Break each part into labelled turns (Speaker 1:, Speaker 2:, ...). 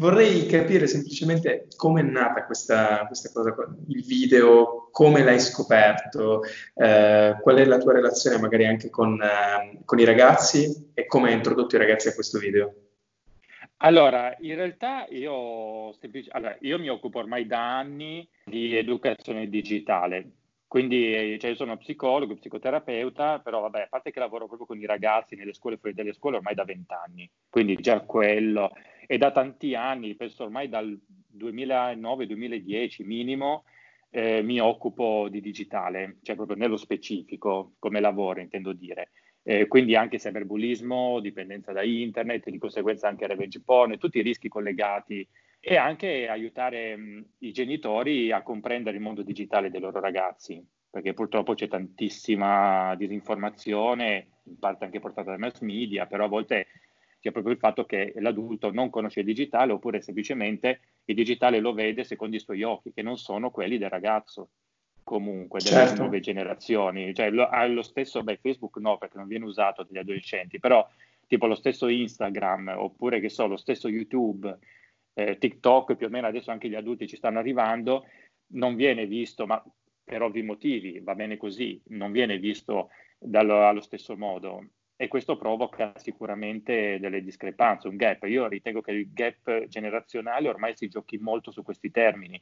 Speaker 1: vorrei capire semplicemente come è nata questa, questa cosa, il video, come l'hai scoperto, eh, qual è la tua relazione magari anche con, eh, con i ragazzi e come hai introdotto i ragazzi a questo video.
Speaker 2: Allora, in realtà io, semplice, allora, io mi occupo ormai da anni di educazione digitale, quindi cioè, io sono psicologo, psicoterapeuta, però vabbè, a parte che lavoro proprio con i ragazzi nelle scuole fuori dalle scuole ormai da vent'anni, quindi già quello, e da tanti anni, penso ormai dal 2009-2010 minimo, eh, mi occupo di digitale, cioè proprio nello specifico, come lavoro intendo dire. Eh, quindi anche cyberbullismo, dipendenza da internet, di conseguenza anche revenge porn, tutti i rischi collegati e anche aiutare mh, i genitori a comprendere il mondo digitale dei loro ragazzi, perché purtroppo c'è tantissima disinformazione, in parte anche portata dai mass media, però a volte c'è proprio il fatto che l'adulto non conosce il digitale oppure semplicemente il digitale lo vede secondo i suoi occhi, che non sono quelli del ragazzo comunque delle certo. nuove generazioni. Cioè, lo, ha lo stesso, beh, Facebook no, perché non viene usato dagli adolescenti, però tipo lo stesso Instagram, oppure che so, lo stesso YouTube, eh, TikTok, più o meno adesso anche gli adulti ci stanno arrivando, non viene visto, ma per ovvi motivi, va bene così, non viene visto dallo, allo stesso modo. E questo provoca sicuramente delle discrepanze, un gap. Io ritengo che il gap generazionale ormai si giochi molto su questi termini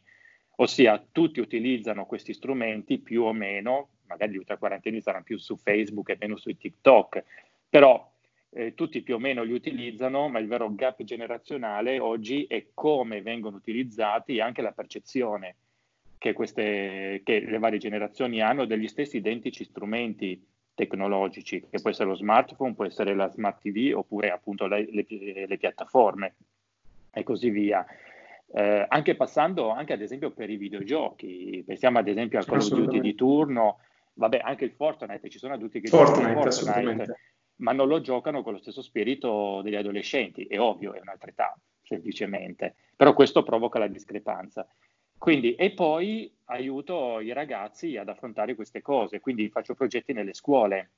Speaker 2: ossia tutti utilizzano questi strumenti più o meno, magari gli ultraquarantenni saranno più su Facebook e meno su TikTok, però eh, tutti più o meno li utilizzano, ma il vero gap generazionale oggi è come vengono utilizzati e anche la percezione che, queste, che le varie generazioni hanno degli stessi identici strumenti tecnologici, che può essere lo smartphone, può essere la smart TV oppure appunto le, le, le piattaforme e così via. Eh, anche passando anche ad esempio per i videogiochi, pensiamo ad esempio al Call of Duty di turno, vabbè anche il Fortnite, ci sono adulti che
Speaker 1: Fortnite, giocano Fortnite,
Speaker 2: ma non lo giocano con lo stesso spirito degli adolescenti, è ovvio, è un'altra età semplicemente, però questo provoca la discrepanza. Quindi, e poi aiuto i ragazzi ad affrontare queste cose, quindi faccio progetti nelle scuole,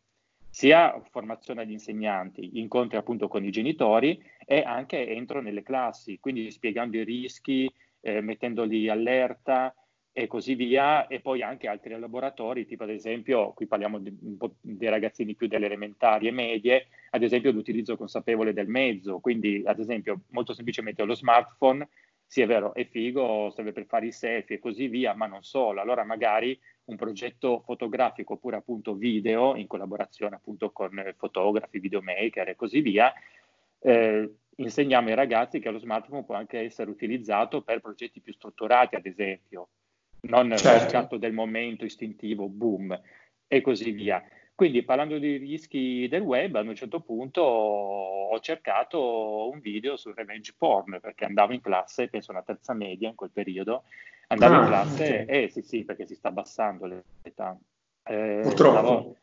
Speaker 2: sia formazione agli insegnanti, incontri appunto con i genitori e anche entro nelle classi, quindi spiegando i rischi, eh, mettendoli allerta e così via, e poi anche altri laboratori, tipo ad esempio, qui parliamo di, un po' dei ragazzini più delle elementari e medie, ad esempio l'utilizzo consapevole del mezzo, quindi ad esempio molto semplicemente lo smartphone, sì è vero, è figo, serve per fare i selfie e così via, ma non solo, allora magari un progetto fotografico oppure appunto video in collaborazione appunto con fotografi, videomaker e così via, eh, insegniamo ai ragazzi che lo smartphone può anche essere utilizzato per progetti più strutturati, ad esempio, non certo. lo scatto del momento istintivo, boom, e così via. Quindi parlando dei rischi del web, a un certo punto ho cercato un video sul revenge porn, perché andavo in classe, penso una terza media in quel periodo, andavo ah, in classe, okay. eh sì sì, perché si sta abbassando l'età.
Speaker 1: Eh, purtroppo. Andavo,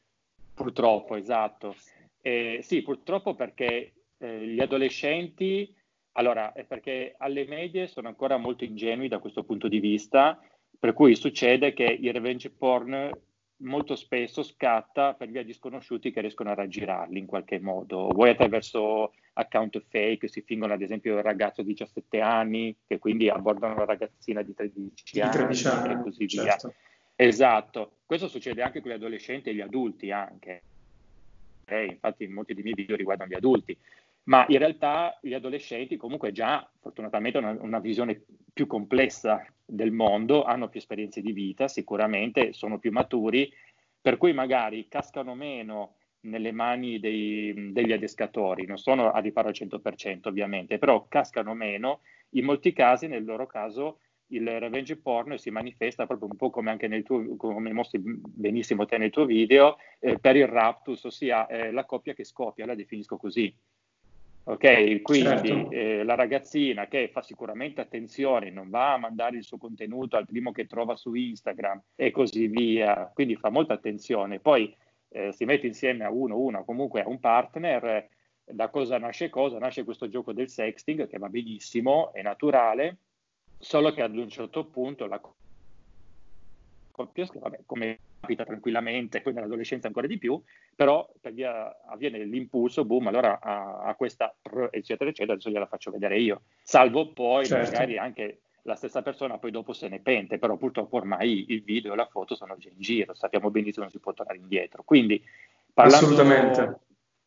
Speaker 2: purtroppo, esatto. Eh, sì, purtroppo perché eh, gli adolescenti, allora, è perché alle medie sono ancora molto ingenui da questo punto di vista, per cui succede che il revenge porn molto spesso scatta per via di sconosciuti che riescono a raggirarli in qualche modo, vuoi attraverso account fake, si fingono ad esempio il ragazzo di 17 anni che quindi abbordano la ragazzina di 13, di 13 anni, anni, e così certo. via. Esatto, questo succede anche con gli adolescenti e gli adulti anche. Eh, infatti molti dei miei video riguardano gli adulti, ma in realtà gli adolescenti comunque già fortunatamente hanno una, visione più complessa del mondo, hanno più esperienze di vita, sicuramente sono più maturi, per cui magari cascano meno nelle mani dei, degli adescatori, non sono a riparo al 100% ovviamente, però cascano meno, in molti casi nel loro caso il revenge porn si manifesta proprio un po' come anche nel tuo, come mostri benissimo te nel tuo video, eh, per il raptus, ossia eh, la coppia che scoppia, la definisco così. Ok, quindi certo. eh, la ragazzina che fa sicuramente attenzione, non va a mandare il suo contenuto al primo che trova su Instagram e così via, quindi fa molta attenzione. Poi eh, si mette insieme a uno, una, comunque a un partner, da cosa nasce cosa? Nasce questo gioco del sexting che va benissimo, è naturale, solo che ad un certo punto la coppia, vabbè, come capita tranquillamente, poi nell'adolescenza ancora di più, però per via avviene l'impulso, boom, allora a, questa eccetera eccetera, adesso gliela faccio vedere io. Salvo poi certo. magari anche la stessa persona poi dopo se ne pente, però purtroppo ormai il video e la foto sono già in giro, sappiamo benissimo che non si può tornare indietro. Quindi parlando,
Speaker 1: Assolutamente.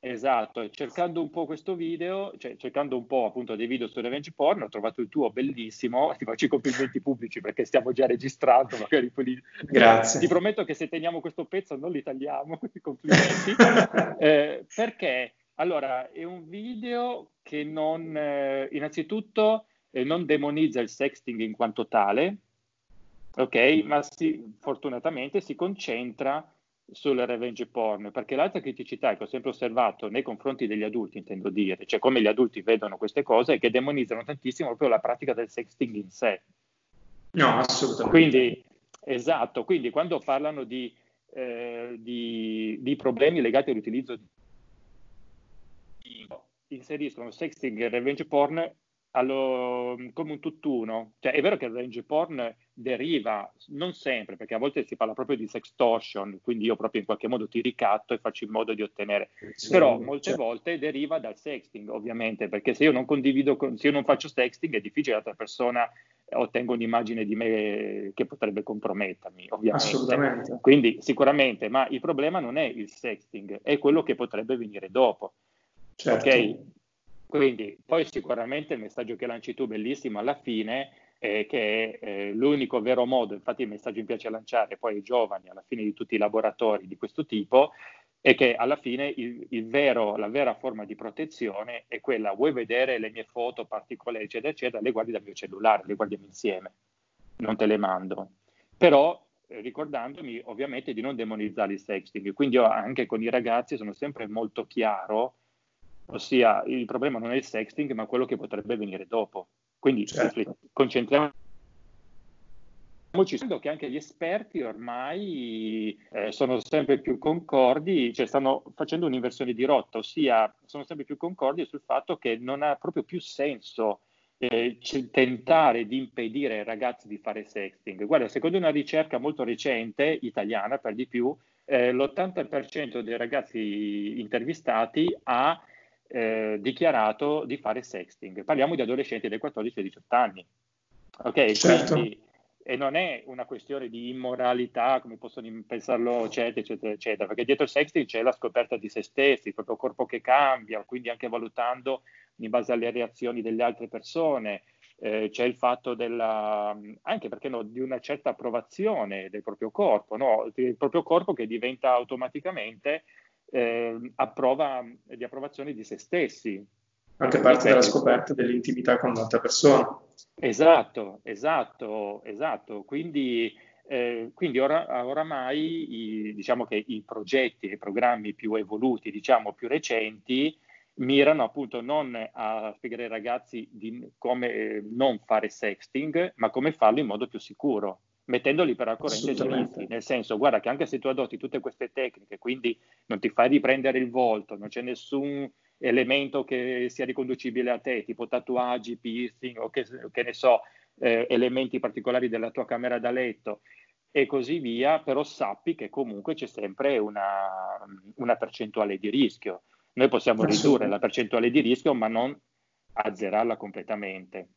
Speaker 2: Esatto, cercando un po' questo video, cioè cercando un po' appunto dei video su revenge porn, ho trovato il tuo bellissimo, ti faccio i complimenti pubblici perché stiamo già registrando, magari poi li...
Speaker 1: Grazie.
Speaker 2: Ti prometto che se teniamo questo pezzo non li tagliamo, questi complimenti, eh, perché? Allora è un video che non, eh, innanzitutto eh, non demonizza il sexting in quanto tale, ok, ma si, fortunatamente si concentra sulle revenge porn, perché l'altra criticità che ho sempre osservato nei confronti degli adulti, intendo dire, cioè come gli adulti vedono queste cose, è che demonizzano tantissimo proprio la pratica del sexting in sé.
Speaker 1: No, assolutamente.
Speaker 2: Quindi, esatto, quindi quando parlano di, eh, di, di problemi legati all'utilizzo di inseriscono sexting e revenge porn allo, come un tutt'uno. Cioè, è vero che il revenge porn deriva, non sempre, perché a volte si parla proprio di sextortion, quindi io proprio in qualche modo ti ricatto e faccio in modo di ottenere. Sì, Però molte certo. volte deriva dal sexting, ovviamente, perché se io non condivido, se io non faccio sexting è difficile che l'altra persona ottenga un'immagine di me che potrebbe compromettermi, ovviamente.
Speaker 1: Assolutamente.
Speaker 2: Quindi sicuramente, ma il problema non è il sexting, è quello che potrebbe venire dopo. Certo. Ok? Quindi poi sicuramente il messaggio che lanci tu, bellissimo, alla fine, è che eh, l'unico vero modo, infatti il messaggio mi piace lanciare poi ai giovani, alla fine di tutti i laboratori di questo tipo, è che alla fine il, il vero, la vera forma di protezione è quella, vuoi vedere le mie foto particolari, eccetera, eccetera, le guardi dal mio cellulare, le guardiamo insieme, non te le mando. Però eh, ricordandomi ovviamente di non demonizzare il sexting, quindi io anche con i ragazzi sono sempre molto chiaro ossia il problema non è il sexting, ma quello che potrebbe venire dopo. Quindi certo. concentriamoci che anche gli esperti ormai eh, sono sempre più concordi, cioè stanno facendo un'inversione di rotta, ossia sono sempre più concordi sul fatto che non ha proprio più senso eh, tentare di impedire ai ragazzi di fare sexting. Guarda, secondo una ricerca molto recente, italiana per di più, eh, l'80% dei ragazzi intervistati ha eh, dichiarato di fare sexting. Parliamo di adolescenti dai 14 ai 18 anni. Ok, certo. quindi e non è una questione di immoralità, come possono pensarlo, eccetera, eccetera, eccetera, perché dietro il sexting c'è la scoperta di se stessi, il proprio corpo che cambia, quindi anche valutando in base alle reazioni delle altre persone, eh, c'è il fatto della, anche perché no, di una certa approvazione del proprio corpo, no? il proprio corpo che diventa automaticamente eh, approva, di approvazione di se stessi.
Speaker 1: Anche parte della scoperta dell'intimità con un'altra persona.
Speaker 2: Esatto, esatto, esatto. Quindi, eh, quindi ora, oramai i, diciamo che i progetti e i programmi più evoluti, diciamo più recenti, mirano appunto non a spiegare ai ragazzi di come eh, non fare sexting, ma come farlo in modo più sicuro mettendoli per al corrente dei rischi, nel senso, guarda che anche se tu adotti tutte queste tecniche, quindi non ti fai riprendere il volto, non c'è nessun elemento che sia riconducibile a te, tipo tatuaggi, piercing o che, che ne so, eh, elementi particolari della tua camera da letto e così via, però sappi che comunque c'è sempre una, una percentuale di rischio. Noi possiamo ridurre la percentuale di rischio, ma non azzerarla completamente.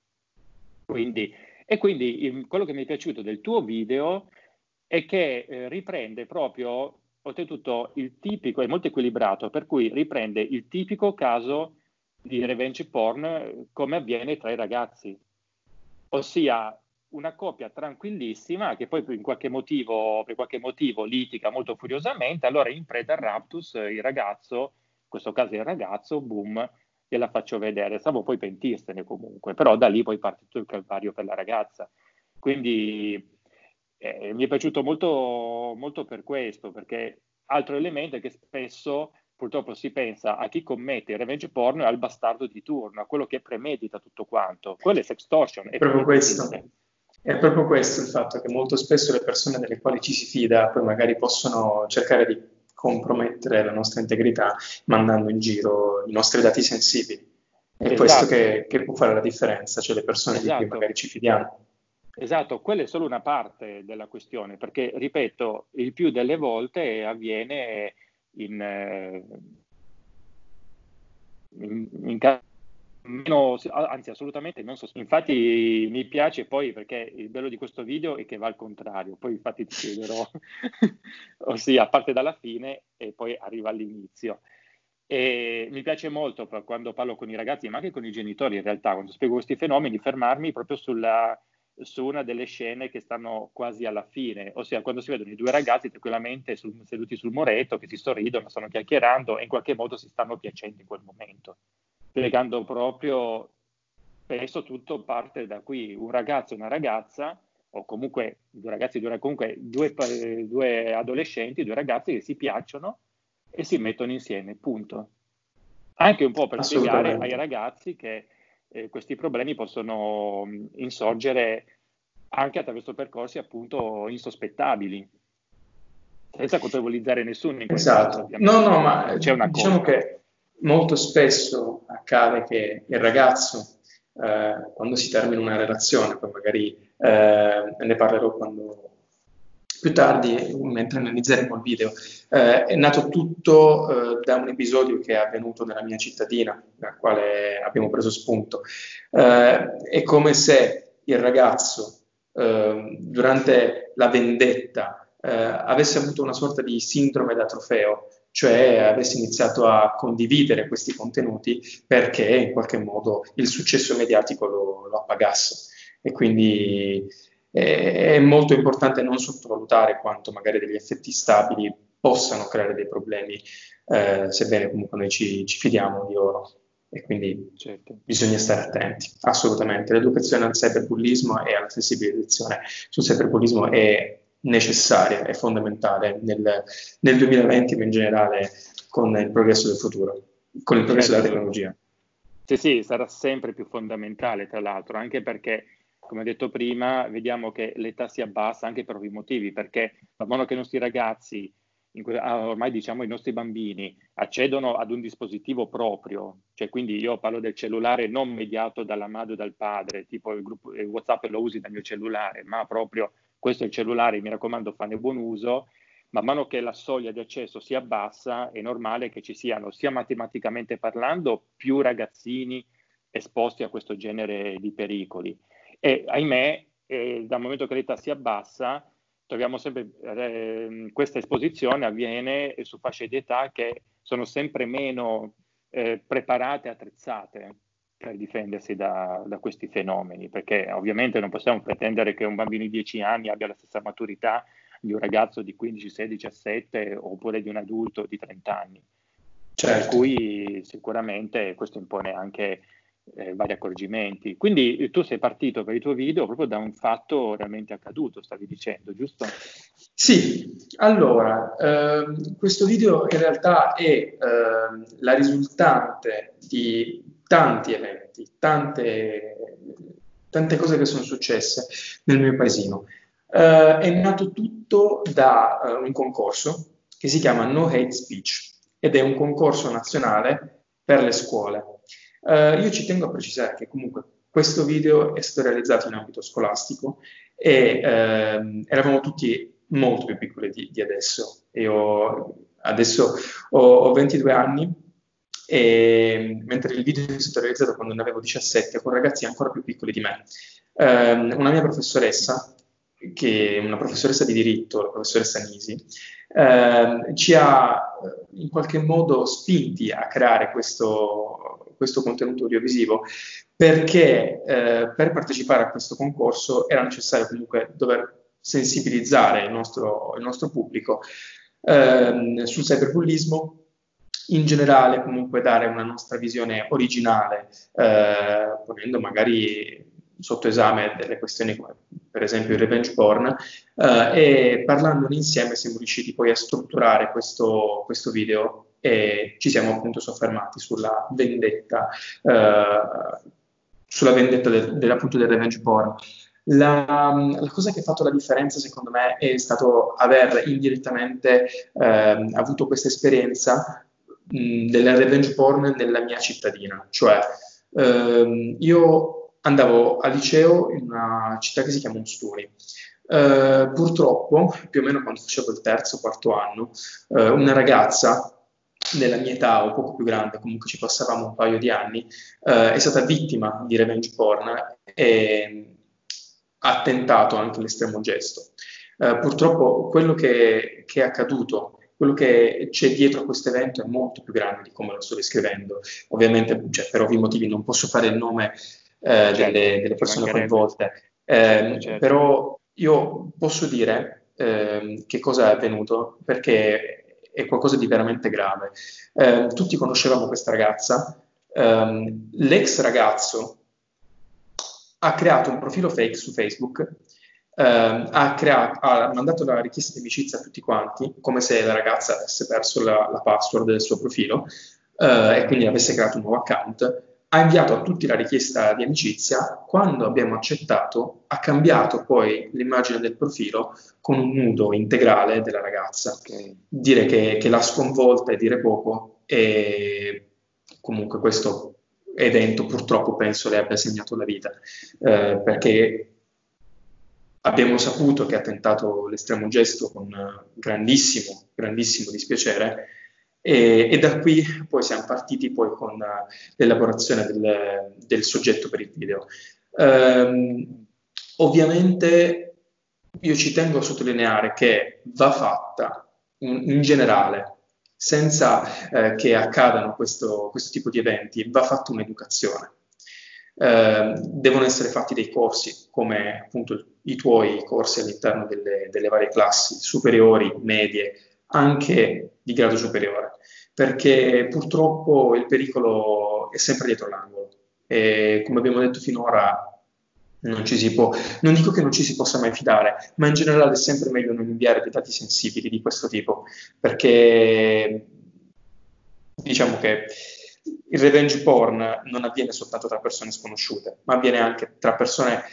Speaker 2: Quindi e quindi quello che mi è piaciuto del tuo video è che eh, riprende proprio, oltretutto, il tipico, è molto equilibrato, per cui riprende il tipico caso di revenge porn eh, come avviene tra i ragazzi. Ossia, una coppia tranquillissima che poi per qualche motivo, per qualche motivo litiga molto furiosamente, allora in preda al raptus il ragazzo, in questo caso il ragazzo, boom, gliela faccio vedere, stavo poi pentirsene comunque, però da lì poi parte tutto il calvario per la ragazza. Quindi eh, mi è piaciuto molto, molto per questo, perché altro elemento è che spesso purtroppo si pensa a chi commette il revenge porn al bastardo di turno, a quello che premedita tutto quanto. Quello è sextortion.
Speaker 1: È proprio questo. È proprio questo il fatto che molto spesso le persone delle quali ci si fida poi magari possono cercare di compromettere la nostra integrità mandando in giro i nostri dati sensibili. È esatto. questo che, che, può fare la differenza, cioè le persone esatto. di cui esatto. magari ci fidiamo.
Speaker 2: Esatto, quella è solo una parte della questione, perché, ripeto, il più delle volte avviene in, eh, in, in meno, anzi assolutamente non so. Infatti mi piace poi perché il bello di questo video è che va al contrario, poi infatti ti chiederò, ossia parte dalla fine e poi arriva all'inizio. E mi piace molto quando parlo con i ragazzi, ma anche con i genitori in realtà, quando spiego questi fenomeni, fermarmi proprio sulla, su una delle scene che stanno quasi alla fine, ossia quando si vedono i due ragazzi tranquillamente sul, seduti sul muretto, che si sorridono, stanno chiacchierando e in qualche modo si stanno piacendo in quel momento, spiegando proprio, spesso tutto parte da qui, un ragazzo e una ragazza, o comunque due ragazzi, due, comunque due, due adolescenti, due ragazzi che si piacciono e si mettono insieme, punto. Anche un po' per spiegare ai ragazzi che eh, questi problemi possono insorgere anche attraverso percorsi appunto insospettabili, senza colpevolizzare nessuno in questo
Speaker 1: esatto. caso. No, no, ma c'è una diciamo cosa. che molto spesso accade che il ragazzo, eh, quando si termina una relazione, poi magari eh, ne parlerò quando più tardi, mentre analizzeremo il video, eh, è nato tutto eh, da un episodio che è avvenuto nella mia cittadina, dal quale abbiamo preso spunto. Eh, è come se il ragazzo, eh, durante la vendetta, eh, avesse avuto una sorta di sindrome da trofeo, cioè avesse iniziato a condividere questi contenuti perché in qualche modo il successo mediatico lo, lo appagasse. E quindi è molto importante non sottovalutare quanto magari degli effetti stabili possano creare dei problemi, eh, sebbene comunque noi ci, ci, fidiamo di loro. E quindi certo. bisogna stare attenti, assolutamente. L'educazione al cyberbullismo e alla sensibilizzazione sul cyberbullismo è necessaria, è fondamentale nel, nel 2020, ma in generale con il progresso del futuro, con il progresso certo. della tecnologia.
Speaker 2: Sì, sì, sarà sempre più fondamentale, tra l'altro, anche perché come detto prima, vediamo che l'età si abbassa anche per ovvi motivi, perché man mano che i nostri ragazzi, que- ah, ormai diciamo i nostri bambini, accedono ad un dispositivo proprio, cioè quindi io parlo del cellulare non mediato dalla madre o dal padre, tipo il, gruppo, il WhatsApp lo usi dal mio cellulare, ma proprio questo è il cellulare, mi raccomando, fanne buon uso, man mano che la soglia di accesso si abbassa, è normale che ci siano, sia matematicamente parlando, più ragazzini esposti a questo genere di pericoli. E ahimè, eh, dal momento che l'età si abbassa, troviamo sempre eh, questa esposizione avviene su fasce di età che sono sempre meno eh, preparate e attrezzate per difendersi da, da, questi fenomeni, perché ovviamente non possiamo pretendere che un bambino di 10 anni abbia la stessa maturità di un ragazzo di 15, 16, 17 oppure di un adulto di 30 anni. Certo. Per cui sicuramente questo impone anche eh, vari accorgimenti. Quindi eh, tu sei partito per i tuoi video proprio da un fatto realmente accaduto, stavi dicendo, giusto?
Speaker 1: Sì, allora, ehm, questo video in realtà è ehm, la risultante di tanti eventi, tante, tante cose che sono successe nel mio paesino. Eh, è nato tutto da uh, un concorso che si chiama No Hate Speech ed è un concorso nazionale per le scuole. Uh, io ci tengo a precisare che comunque questo video è stato realizzato in ambito scolastico e uh, eravamo tutti molto più piccoli di, di adesso. Io adesso ho, ho 22 anni e, mentre il video è stato realizzato quando ne avevo 17 con ragazzi ancora più piccoli di me. Um, una mia professoressa, che è una professoressa di diritto, la professoressa Nisi, uh, ci ha in qualche modo spinti a creare questo, questo contenuto audiovisivo perché eh, per partecipare a questo concorso era necessario comunque dover sensibilizzare il nostro, il nostro pubblico eh, sul cyberbullismo, in generale comunque dare una nostra visione originale, eh, ponendo magari sotto esame delle questioni come per esempio il revenge porn eh, e parlandone insieme siamo riusciti poi a strutturare questo, questo video e ci siamo appunto soffermati sulla vendetta, eh, sulla vendetta del, del, appunto del revenge porn. La, la, cosa che ha fatto la differenza, secondo me, è stato aver indirettamente eh, avuto questa esperienza mh, del revenge porn nella mia cittadina. Cioè, ehm, io andavo al liceo in una città che si chiama Ostuni. Uh, purtroppo, più o meno quando facevo il terzo o quarto anno, uh, una ragazza della mia età o poco più grande, comunque ci passavamo un paio di anni, uh, è stata vittima di revenge porn e ha tentato anche l'estremo gesto. purtroppo quello che, che è accaduto quello che c'è dietro a questo evento è molto più grande di come lo sto descrivendo. Ovviamente, cioè, per ovvi motivi, non posso fare il nome eh, certo, delle, delle, persone coinvolte, eh, certo. però io posso dire eh, che cosa è avvenuto perché è qualcosa di veramente grave. Eh, tutti conoscevamo questa ragazza, ehm, l'ex ragazzo ha creato un profilo fake su Facebook Uh, ha, creato, ha, mandato la richiesta di amicizia a tutti quanti, come se la ragazza avesse perso la, la password del suo profilo uh, e quindi avesse creato un nuovo account. Ha inviato a tutti la richiesta di amicizia. Quando abbiamo accettato, ha cambiato poi l'immagine del profilo con un nudo integrale della ragazza. Okay. Dire che, che l'ha sconvolta è dire poco, e comunque questo evento purtroppo penso le abbia segnato la vita, uh, perché Abbiamo saputo che ha tentato l'estremo gesto con grandissimo, grandissimo dispiacere e, e, da qui poi siamo partiti poi con l'elaborazione del, del soggetto per il video. Um, ovviamente io ci tengo a sottolineare che va fatta in, in generale, senza eh, che accadano questo, questo tipo di eventi, va fatta un'educazione. Eh, devono essere fatti dei corsi come appunto i tuoi corsi all'interno delle, delle varie classi superiori, medie, anche di grado superiore, perché purtroppo il pericolo è sempre dietro l'angolo. E come abbiamo detto finora non ci si può, non dico che non ci si possa mai fidare, ma in generale è sempre meglio non inviare dei dati sensibili di questo tipo, perché diciamo che il revenge porn non avviene soltanto tra persone sconosciute, ma avviene anche tra persone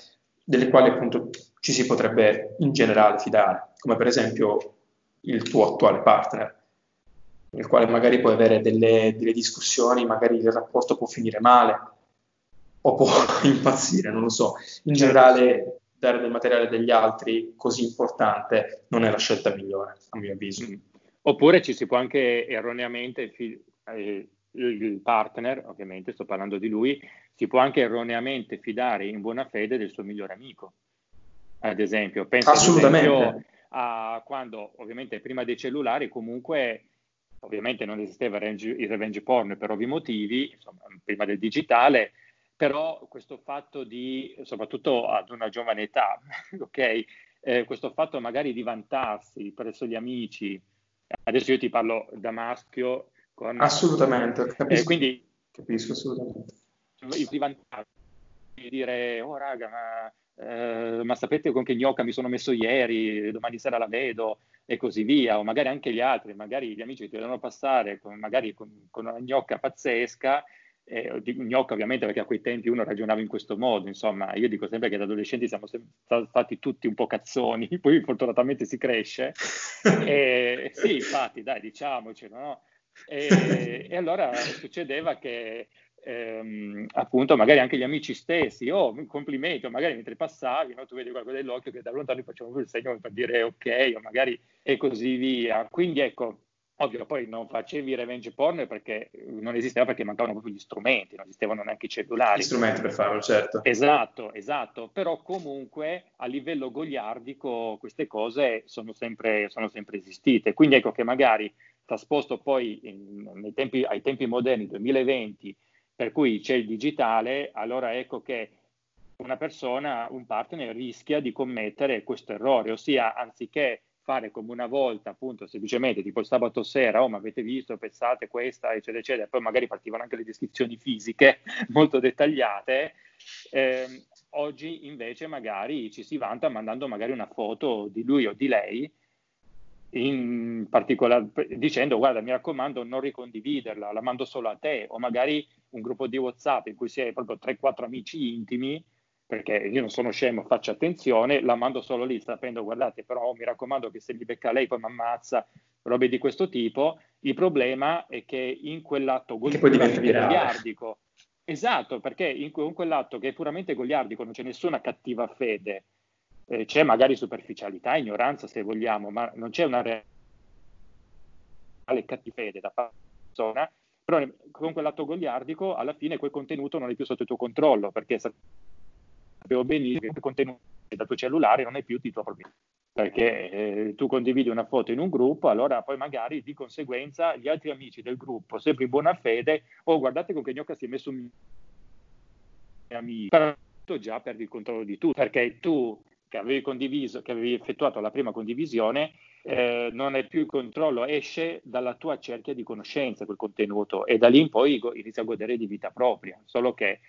Speaker 1: delle quali appunto ci si potrebbe in generale fidare, come per esempio il tuo attuale partner, nel quale magari puoi avere delle, delle discussioni, magari il rapporto può finire male o può impazzire, non lo so. In generale dare del materiale degli altri così importante non è la scelta migliore, a mio avviso. Mm.
Speaker 2: Oppure ci si può anche erroneamente eh, il partner, ovviamente sto parlando di lui, si può anche erroneamente fidare in buona fede del suo migliore amico. Ad esempio, penso Assolutamente. Ad esempio, a quando ovviamente prima dei cellulari comunque ovviamente non esisteva il revenge porn per ovvi motivi, insomma, prima del digitale, però questo fatto di, soprattutto ad una giovane età, ok, eh, questo fatto magari di vantarsi presso gli amici, adesso io ti parlo da maschio,
Speaker 1: con, assolutamente,
Speaker 2: capisco, eh, quindi,
Speaker 1: capisco assolutamente.
Speaker 2: I vantaggi di dire, oh raga, ma, eh, ma sapete con che gnocca mi sono messo ieri, domani sera la vedo, e così via, o magari anche gli altri, magari gli amici ti devono passare con, magari con, con una gnocca pazzesca, eh, dico gnocca ovviamente perché a quei tempi uno ragionava in questo modo, insomma, io dico sempre che da adolescenti siamo stati tutti un po' cazzoni, poi fortunatamente si cresce, e, sì, infatti, dai, diciamocelo, no? E, e allora succedeva che ehm, appunto magari anche gli amici stessi, oh, complimenti, o magari mentre passavi, no, tu vedi qualcosa dell'occhio che da lontano facevano il segno per dire ok, o magari e così via. Quindi ecco, ovvio, poi non facevi revenge porn perché non esisteva perché mancavano proprio gli strumenti, non esistevano neanche i cellulari.
Speaker 1: Gli strumenti per farlo, certo.
Speaker 2: Esatto, esatto, però comunque a livello goliardico queste cose sono sempre, sono sempre esistite. Quindi ecco che magari trasposto poi in, tempi, ai tempi moderni, 2020, per cui c'è il digitale, allora ecco che una persona, un partner rischia di commettere questo errore, ossia anziché fare come una volta, appunto, semplicemente tipo il sabato sera, oh ma avete visto, pensate questa, eccetera, eccetera, poi magari partivano anche le descrizioni fisiche molto dettagliate, eh, oggi invece magari ci si vanta mandando magari una foto di lui o di lei in particolare dicendo guarda mi raccomando non ricondividerla, la mando solo a te o magari un gruppo di Whatsapp in cui si è proprio 3-4 amici intimi perché io non sono scemo, faccio attenzione, la mando solo lì sapendo guardate però mi raccomando che se mi becca lei poi mi ammazza, robe di questo tipo. Il problema è che in quell'atto
Speaker 1: goliardico
Speaker 2: Esatto, perché in, in quell'atto che è puramente goliardico, non c'è nessuna cattiva fede, eh, c'è magari superficialità, ignoranza se vogliamo, ma non c'è una reale cattiva fede da parte della persona, però con quell'atto goliardico alla fine quel contenuto non è più sotto il tuo controllo, perché sapevo benissimo che quel contenuto dal tuo cellulare non è più di tua proprietà perché eh, tu condividi una foto in un gruppo, allora poi magari di conseguenza gli altri amici del gruppo, sempre in buona fede, oh guardate con che gnocca si è messo un mio amico, già perdi il controllo di tutto, perché tu che avevi condiviso, che avevi effettuato la prima condivisione, eh, non hai più il controllo, esce dalla tua cerchia di conoscenza quel contenuto e da lì in poi inizia a godere di vita propria, solo che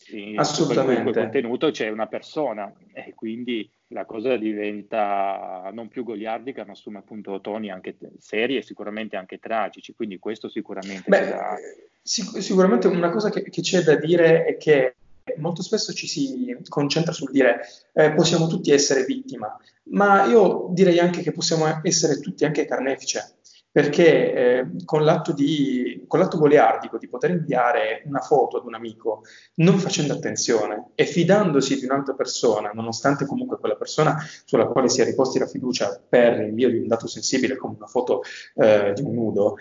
Speaker 2: sì, Assolutamente. in quel contenuto c'è una persona e quindi la cosa diventa non più goliardica, ma assume appunto toni anche seri e sicuramente anche tragici. Quindi questo sicuramente.
Speaker 1: Beh, da... sic- sicuramente una cosa che, che, c'è da dire è che molto spesso ci si concentra sul dire eh, possiamo tutti essere vittima, ma io direi anche che possiamo essere tutti anche carnefice perché eh, con, l'atto di, con l'atto goliardico di poter inviare una foto ad un amico non facendo attenzione e fidandosi di un'altra persona, nonostante comunque quella persona sulla quale si è riposti la fiducia per l'invio di un dato sensibile come una foto eh, di un nudo,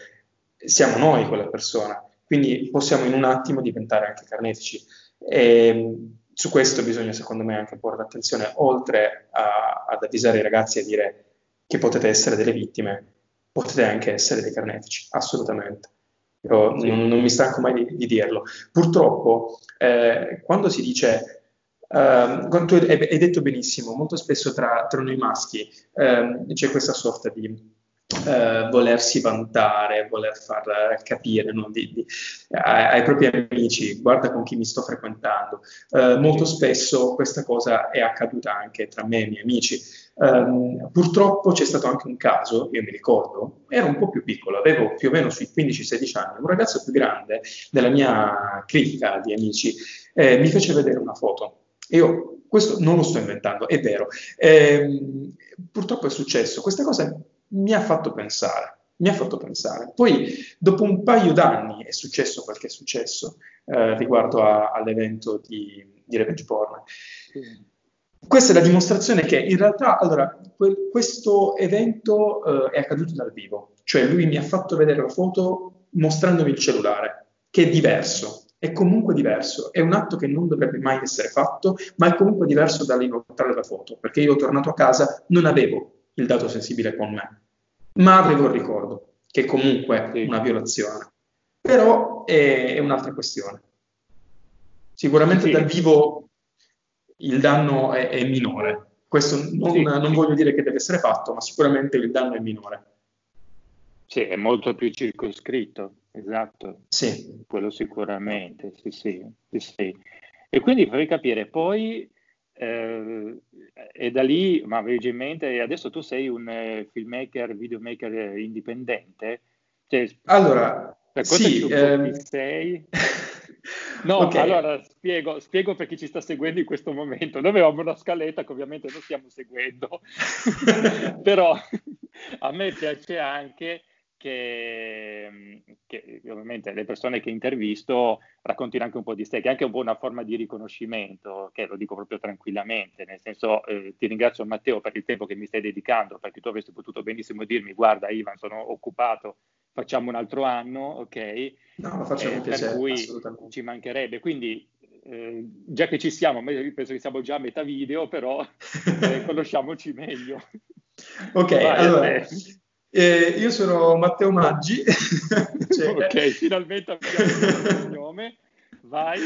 Speaker 1: siamo noi quella persona. Quindi possiamo in un attimo diventare anche carnefici. E, su questo bisogna secondo me anche porre attenzione, oltre a, ad avvisare i ragazzi e dire che potete essere delle vittime, potete anche essere dei carnefici, assolutamente. Io non, non mi stanco mai di, di dirlo. Purtroppo, eh, quando si dice, eh, tu hai, detto benissimo, molto spesso tra, tra noi maschi eh, c'è questa sorta di eh, volersi vantare, voler far capire no? di, di, ai, ai, propri amici, guarda con chi mi sto frequentando. Eh, molto spesso questa cosa è accaduta anche tra me e i miei amici. Um, purtroppo c'è stato anche un caso, io mi ricordo, ero un po' più piccolo, avevo più o meno sui 15-16 anni, un ragazzo più grande della mia critica di amici eh, mi fece vedere una foto. Io questo non lo sto inventando, è vero. Eh, purtroppo è successo. Questa cosa mi ha fatto pensare. Mi ha fatto pensare. Poi, dopo un paio d'anni, è successo quel che è successo eh, riguardo a, all'evento di, di Revenge Porn. Questa è la dimostrazione che in realtà, allora, que- questo evento eh, è accaduto dal vivo, cioè lui mi ha fatto vedere la foto mostrandomi il cellulare, che è diverso, è comunque diverso, è un atto che non dovrebbe mai essere fatto, ma è comunque diverso dall'inoltrare la foto, perché io tornato a casa non avevo il dato sensibile con me, ma avevo il ricordo, che comunque è una violazione. Però è, è un'altra questione. Sicuramente sì. dal vivo il danno è, è minore. Questo non, sì. non voglio dire che deve essere fatto, ma sicuramente il danno è minore.
Speaker 2: Sì, è molto più circoscritto, esatto.
Speaker 1: Sì.
Speaker 2: Quello sicuramente, sì, sì, sì, sì. E quindi farei capire, poi eh, e da lì, ma avevi in mente, adesso tu sei un eh, filmmaker, videomaker indipendente?
Speaker 1: Cioè, allora, sì,
Speaker 2: ehm... sei? No, okay. allora spiego, spiego, per chi ci sta seguendo in questo momento. Noi avevamo una scaletta che ovviamente non stiamo seguendo, però a me piace anche che, che, ovviamente le persone che intervisto raccontino anche un po' di sé, che è anche un po' una forma di riconoscimento, che lo dico proprio tranquillamente, nel senso eh, ti ringrazio Matteo per il tempo che mi stai dedicando, perché tu avresti potuto benissimo dirmi guarda Ivan sono occupato, facciamo un altro anno, ok?
Speaker 1: No, facciamo eh, piacere,
Speaker 2: per cui ci mancherebbe, quindi eh, già che ci siamo, penso che siamo già a metà video, però eh, conosciamoci meglio.
Speaker 1: Ok, Vai, allora, eh, io sono Matteo Maggi.
Speaker 2: cioè, ok, finalmente abbiamo il nome. Vai.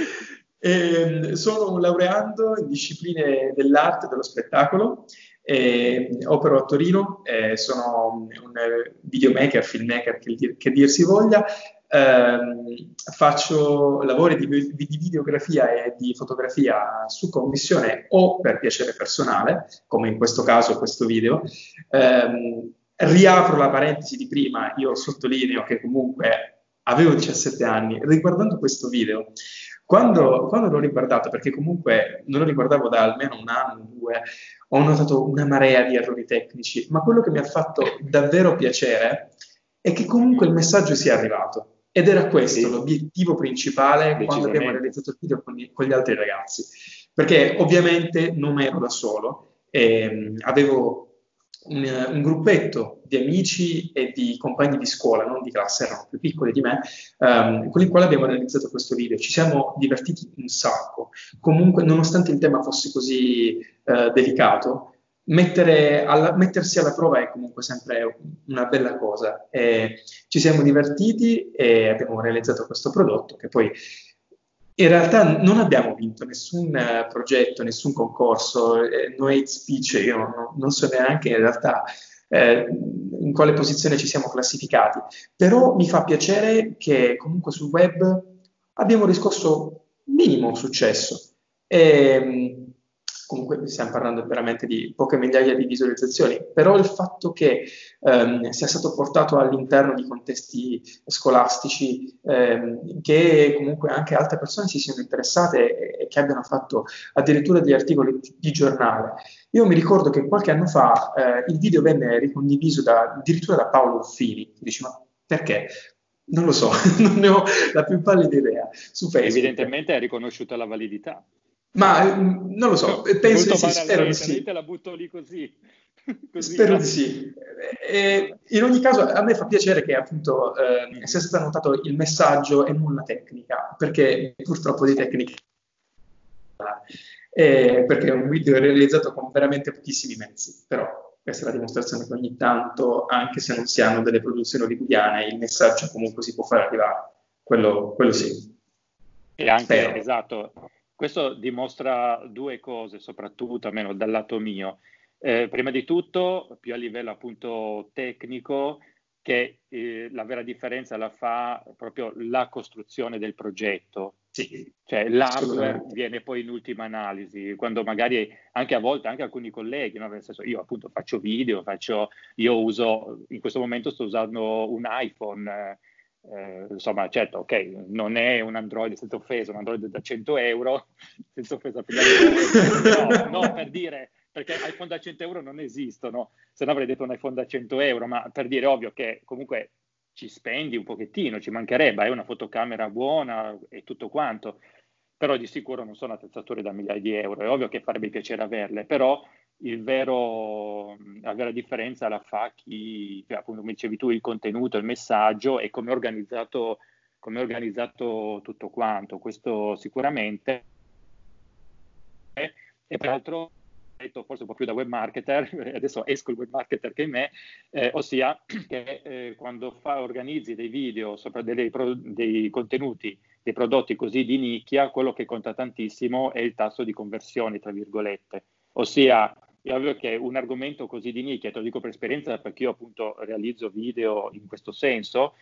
Speaker 1: Eh, sono un laureando in discipline dell'arte e dello spettacolo. Eh, opero a Torino, eh, sono un videomaker, filmmaker, che, dir, che dir si voglia. Ehm, faccio lavori di, di, videografia e di fotografia su commissione o per piacere personale, come in questo caso questo video. Riapro la parentesi di prima, io sottolineo che comunque avevo 17 anni, riguardando questo video, quando, quando l'ho riguardato, perché comunque non lo riguardavo da almeno un anno, due, ho notato una marea di errori tecnici, ma quello che mi ha fatto davvero piacere è che comunque il messaggio sia arrivato. Ed era questo sì. l'obiettivo principale quando abbiamo realizzato il video con gli, con gli altri ragazzi. Perché ovviamente non ero da solo, ehm, avevo un, un, gruppetto di amici e di compagni di scuola, non di classe, erano più piccoli di me, um, con i quali abbiamo realizzato questo video. Ci siamo divertiti un sacco. Comunque, nonostante il tema fosse così uh, delicato, alla, mettersi alla prova è comunque sempre una bella cosa. E ci siamo divertiti e abbiamo realizzato questo prodotto che poi in realtà non abbiamo vinto nessun uh, progetto, nessun concorso, eh, no hate speech, io no, non so neanche in realtà eh, in quale posizione ci siamo classificati, però mi fa piacere che comunque sul web abbiamo riscosso minimo successo. E, ehm, comunque stiamo parlando veramente di poche migliaia di visualizzazioni, però il fatto che ehm, sia stato portato all'interno di contesti scolastici, ehm, che comunque anche altre persone si siano interessate e, che abbiano fatto addirittura degli articoli di, giornale. Io mi ricordo che qualche anno fa eh, il video venne ricondiviso da, addirittura da Paolo Uffini, dici ma perché? Non lo so, non ne ho la più pallida idea. Su Facebook.
Speaker 2: Evidentemente è riconosciuta la validità.
Speaker 1: Ma mm, non lo so, penso di sì, spero di sì.
Speaker 2: La butto lì così.
Speaker 1: così spero di sì. E in ogni caso a me fa piacere che appunto eh, sia stato notato il messaggio e non la tecnica, perché purtroppo di tecnica eh, perché è un video realizzato con veramente pochissimi mezzi, però questa è la dimostrazione che ogni tanto, anche se non si hanno delle produzioni hollywoodiane, il messaggio comunque si può far arrivare, quello, quello sì.
Speaker 2: E anche, Spero. esatto, questo dimostra due cose, soprattutto almeno dal lato mio. Eh, prima di tutto, più a livello appunto tecnico, che eh, la vera differenza la fa proprio la costruzione del progetto. Sì, cioè l'hardware viene poi in ultima analisi, quando magari anche a volte, anche alcuni colleghi, no? nel senso io appunto faccio video, faccio, io uso, in questo momento sto usando un iPhone, eh, insomma, certo, ok, non è un Android senza offesa, un Android da 100 euro, senza offesa no, no, per dire, perché iPhone da 100 euro non esistono, se no avrei detto un iPhone da 100 euro, ma per dire ovvio che comunque ci spendi un pochettino, ci mancherebbe, hai una fotocamera buona e tutto quanto, però di sicuro non sono attrezzature da migliaia di euro, è ovvio che farebbe piacere averle, però vero, la vera differenza la fa chi, cioè, appunto, come dicevi tu, il contenuto, il messaggio e come è organizzato, come è organizzato tutto quanto. Questo sicuramente. E peraltro, forse un po' più da web marketer, adesso esco il web marketer che me, eh, ossia che eh, quando fa, organizzi dei video sopra dei, dei contenuti, dei prodotti così di nicchia, quello che conta tantissimo è il tasso di conversione, tra virgolette. Ossia, è ovvio che un argomento così di nicchia, te lo dico per esperienza perché io appunto realizzo video in questo senso,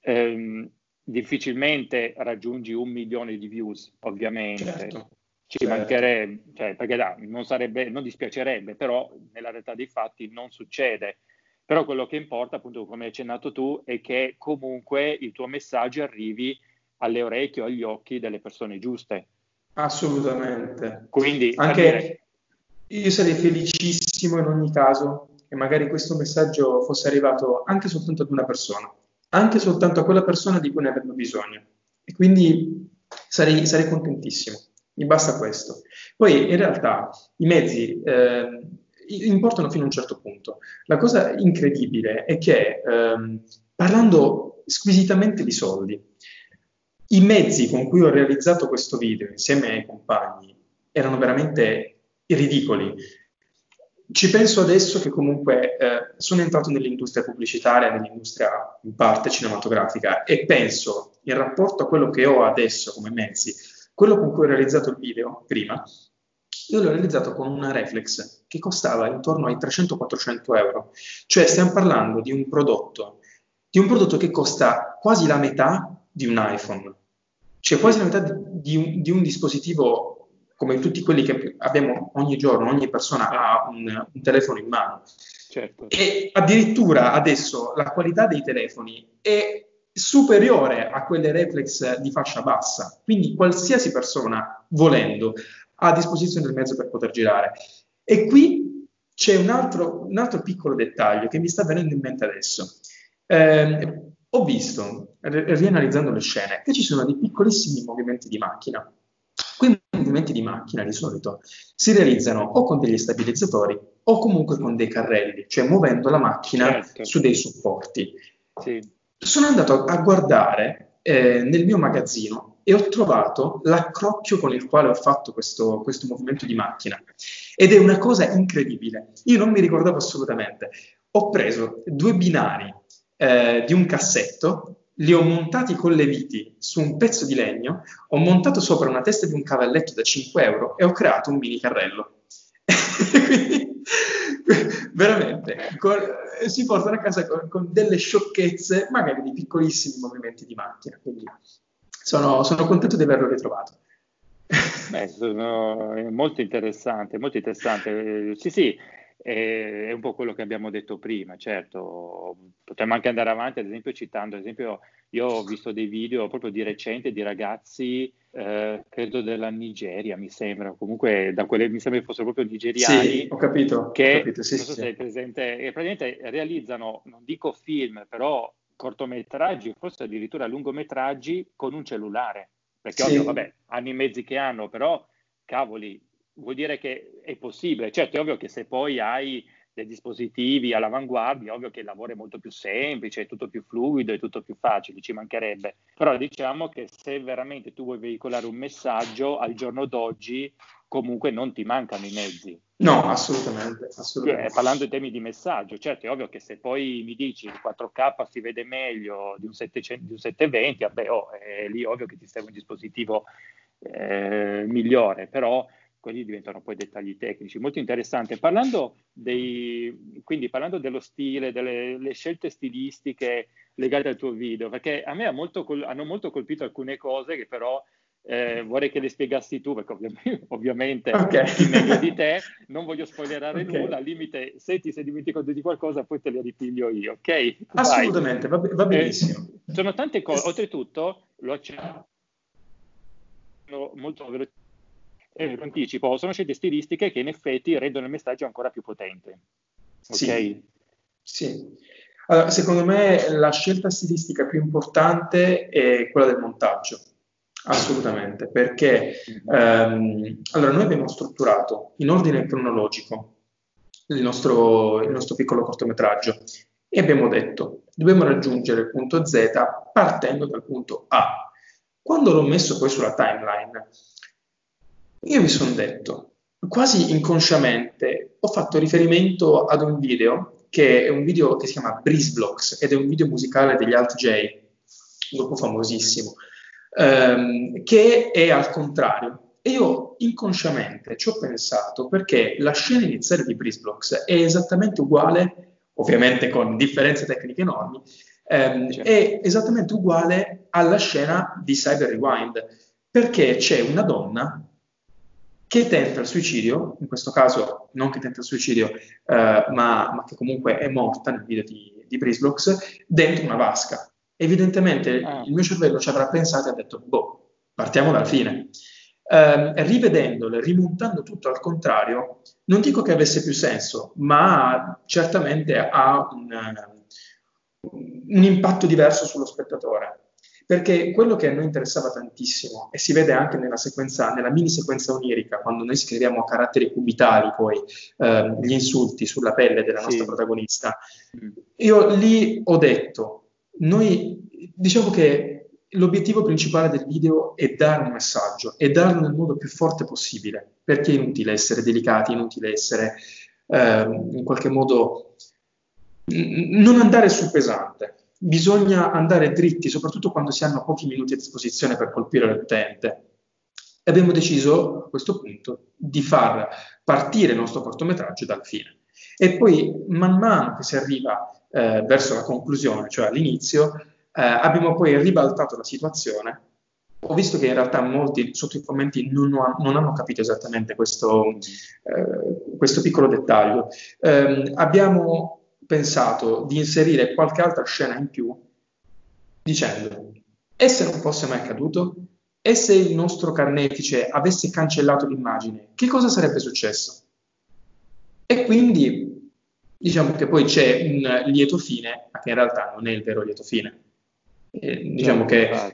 Speaker 2: ehm, difficilmente raggiungi un milione di views, ovviamente. Certo, Ci certo. mancherebbe, cioè, perché da, non, sarebbe, non dispiacerebbe, però nella realtà dei fatti non succede. Però quello che importa, appunto, come hai accennato tu, è che comunque il tuo messaggio arrivi alle orecchie o agli occhi delle persone giuste.
Speaker 1: Assolutamente.
Speaker 2: Quindi
Speaker 1: anche dire, io sarei felicissimo in ogni caso che magari questo messaggio fosse arrivato anche soltanto ad una persona, anche soltanto a quella persona di cui ne avrebbe bisogno. E quindi sarei, sarei contentissimo. Mi basta questo. Poi in realtà i mezzi eh, importano fino a un certo punto. La cosa incredibile è che ehm, parlando squisitamente di soldi, i mezzi con cui ho realizzato questo video insieme ai compagni erano veramente ridicoli. Ci penso adesso che comunque eh, sono entrato nell'industria pubblicitaria, nell'industria in parte cinematografica e penso, in rapporto a quello che ho adesso come mezzi, quello con cui ho realizzato il video prima, io l'ho realizzato con una reflex che costava intorno ai 300-400 euro. Cioè stiamo parlando di un prodotto, di un prodotto che costa quasi la metà di un iPhone, cioè quasi la metà di, un, di un dispositivo come tutti quelli che abbiamo ogni giorno, ogni persona ha un, un telefono in mano. Certo. E addirittura adesso la qualità dei telefoni è superiore a quelle reflex di fascia bassa, quindi qualsiasi persona, volendo, ha a disposizione il mezzo per poter girare. E qui c'è un altro, un altro piccolo dettaglio che mi sta venendo in mente adesso. Eh, ho visto, rianalizzando le scene, che ci sono dei piccolissimi movimenti di macchina. Movimenti di macchina di solito si realizzano o con degli stabilizzatori o comunque con dei carrelli, cioè muovendo la macchina certo. su dei supporti. Sì. Sono andato a guardare eh, nel mio magazzino e ho trovato l'accrocchio con il quale ho fatto questo, questo movimento di macchina. Ed è una cosa incredibile. Io non mi ricordavo assolutamente. Ho preso due binari eh, di un cassetto li ho montati con le viti su un pezzo di legno, ho montato sopra una testa di un cavalletto da 5 euro e ho creato un mini carrello. Quindi, veramente, con, si portano a casa con, con, delle sciocchezze, magari di piccolissimi movimenti di macchina. Quindi sono, sono contento di averlo ritrovato.
Speaker 2: Beh, sono, molto interessante, molto interessante. Sì, sì, è, è un po' quello che abbiamo detto prima, certo. Potremmo anche andare avanti, ad esempio, citando, ad esempio, io ho visto dei video proprio di recente di ragazzi, eh, credo della Nigeria, mi sembra, comunque da quelle mi sembra che fossero proprio nigeriani.
Speaker 1: Sì, ho capito.
Speaker 2: Che,
Speaker 1: ho capito, sì,
Speaker 2: non so
Speaker 1: sì.
Speaker 2: se è presente, e praticamente realizzano, non dico film, però cortometraggi, forse addirittura lungometraggi con un cellulare. Perché sì. ovvio, vabbè, anni e mezzi che hanno, però, cavoli, vuol dire che è possibile. Certo, è ovvio che se poi hai dei dispositivi all'avanguardia, è ovvio che il lavoro è molto più semplice, è tutto più fluido, è tutto più facile, ci mancherebbe. Però diciamo che se veramente tu vuoi veicolare un messaggio, al giorno d'oggi comunque non ti mancano i mezzi.
Speaker 1: No, assolutamente. assolutamente.
Speaker 2: Eh, parlando in temi di messaggio, certo è ovvio che se poi mi dici il 4K si vede meglio di un, 700, di un 720, vabbè, oh, è lì ovvio che ti serve un dispositivo eh, migliore, però quelli diventano poi dettagli tecnici. Molto interessante. Parlando, dei, quindi, parlando dello stile, delle scelte stilistiche legate al tuo video, perché a me ha molto, hanno molto colpito alcune cose che però eh, vorrei che le spiegassi tu, perché ovviamente, ovviamente okay. meglio di te, non voglio spoilerare okay. nulla, al limite se ti sei dimenticato di qualcosa poi te le ripiglio io, ok?
Speaker 1: Assolutamente, va, va, benissimo.
Speaker 2: Eh, sono tante cose, oltretutto lo accenno molto velocemente eh, anticipo, sono scelte stilistiche che in effetti rendono il messaggio ancora più potente. Ok?
Speaker 1: Sì. sì. Allora, secondo me la scelta stilistica più importante è quella del montaggio, assolutamente, perché ehm, allora noi abbiamo strutturato in ordine cronologico il nostro, il nostro piccolo cortometraggio e abbiamo detto dobbiamo raggiungere il punto Z partendo dal punto A. Quando l'ho messo poi sulla timeline, io mi sono detto, quasi inconsciamente, ho fatto riferimento ad un video che è un video che si chiama Breeze Blocks ed è un video musicale degli Alt J, un gruppo famosissimo, ehm, che è al contrario. E io inconsciamente ci ho pensato perché la scena iniziale di Breeze Blocks è esattamente uguale, ovviamente con differenze tecniche enormi, ehm, certo. è esattamente uguale alla scena di Cyber Rewind, perché c'è una donna che tenta il suicidio, in questo caso non che tenta il suicidio, eh, ma, ma, che comunque è morta nel video di, di Brisblocks, dentro una vasca. Evidentemente ah. il mio cervello ci avrà pensato e ha detto, boh, partiamo dalla fine. Eh, rivedendole, rimontando tutto al contrario, non dico che avesse più senso, ma certamente ha un, un impatto diverso sullo spettatore perché quello che a noi interessava tantissimo, e si vede anche nella, sequenza, nella mini sequenza onirica, quando noi scriviamo a caratteri cubitali poi eh, gli insulti sulla pelle della nostra sì. protagonista, mm. io lì ho detto, noi diciamo che l'obiettivo principale del video è dare un messaggio e darlo nel modo più forte possibile, perché è inutile essere delicati, è inutile essere eh, in qualche modo non andare sul pesante bisogna andare dritti, soprattutto quando si hanno pochi minuti a disposizione per colpire l'utente. E abbiamo deciso a questo punto di far partire il nostro cortometraggio dal fine. E poi, man mano che si arriva eh, verso la conclusione, cioè all'inizio, eh, abbiamo poi ribaltato la situazione. Ho visto che in realtà molti sotto i commenti non, ho, non hanno capito esattamente questo, eh, questo piccolo dettaglio. Ehm, abbiamo pensato di inserire qualche altra scena in più dicendo e se non fosse mai accaduto? E se il nostro carnefice avesse cancellato l'immagine, che cosa sarebbe successo? E quindi diciamo che poi c'è un lieto fine, ma che in realtà non è il vero lieto fine. Eh, diciamo che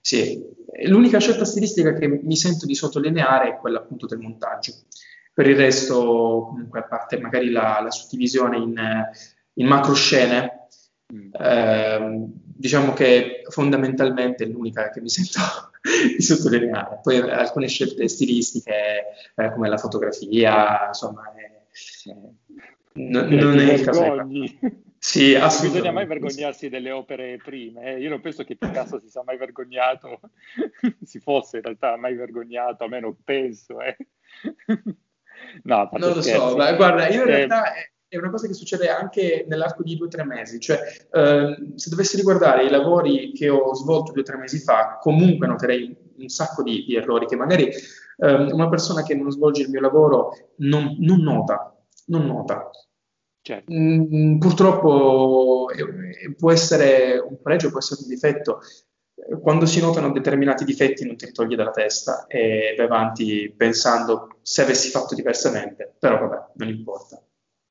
Speaker 1: sì, l'unica scelta stilistica che mi sento di sottolineare è quella appunto del montaggio. Per il resto, comunque, a parte magari la, la suddivisione in, in macro scene, mm. eh, diciamo che fondamentalmente è l'unica che mi sento di sottolineare. Poi alcune scelte stilistiche, eh, come la fotografia, insomma, è,
Speaker 2: n- non è il caso. Sì, non bisogna mai vergognarsi delle opere prime. Eh. Io non penso che Picasso si sia mai vergognato, si fosse in realtà mai vergognato, almeno penso. Eh.
Speaker 1: No, non lo so, ma guarda, io in eh, realtà è, è, una cosa che succede anche nell'arco di due o tre mesi. Cioè, eh, se dovessi riguardare i lavori che ho svolto due o tre mesi fa, comunque noterei un sacco di, di errori che magari ehm, una persona che non svolge il mio lavoro non, non nota. Non nota. Certo. Mm, purtroppo eh, può essere un pregio, può essere un difetto. Quando si notano determinati difetti non ti li togli dalla testa e vai avanti pensando se avessi fatto diversamente, però vabbè, non importa.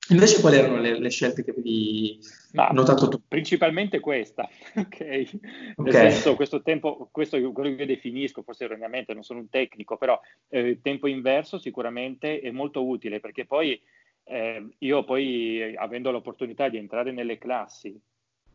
Speaker 1: Invece quali erano le, le scelte che avevi Ma, notato tu?
Speaker 2: Principalmente questa, ok? Okay. senso, questo tempo, questo è quello che io definisco, forse erroneamente, non sono un tecnico, però eh, tempo inverso sicuramente è molto utile perché poi eh, io poi, avendo l'opportunità di entrare nelle classi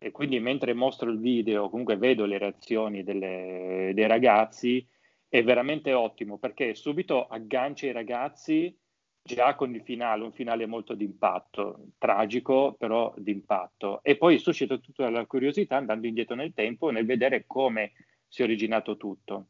Speaker 2: e quindi mentre mostro il video, comunque vedo le reazioni delle, dei ragazzi, è veramente ottimo perché subito aggancia i ragazzi già con il finale, un finale molto d'impatto, tragico però d'impatto. E poi suscita tutta la curiosità andando indietro nel tempo nel vedere come si è originato tutto.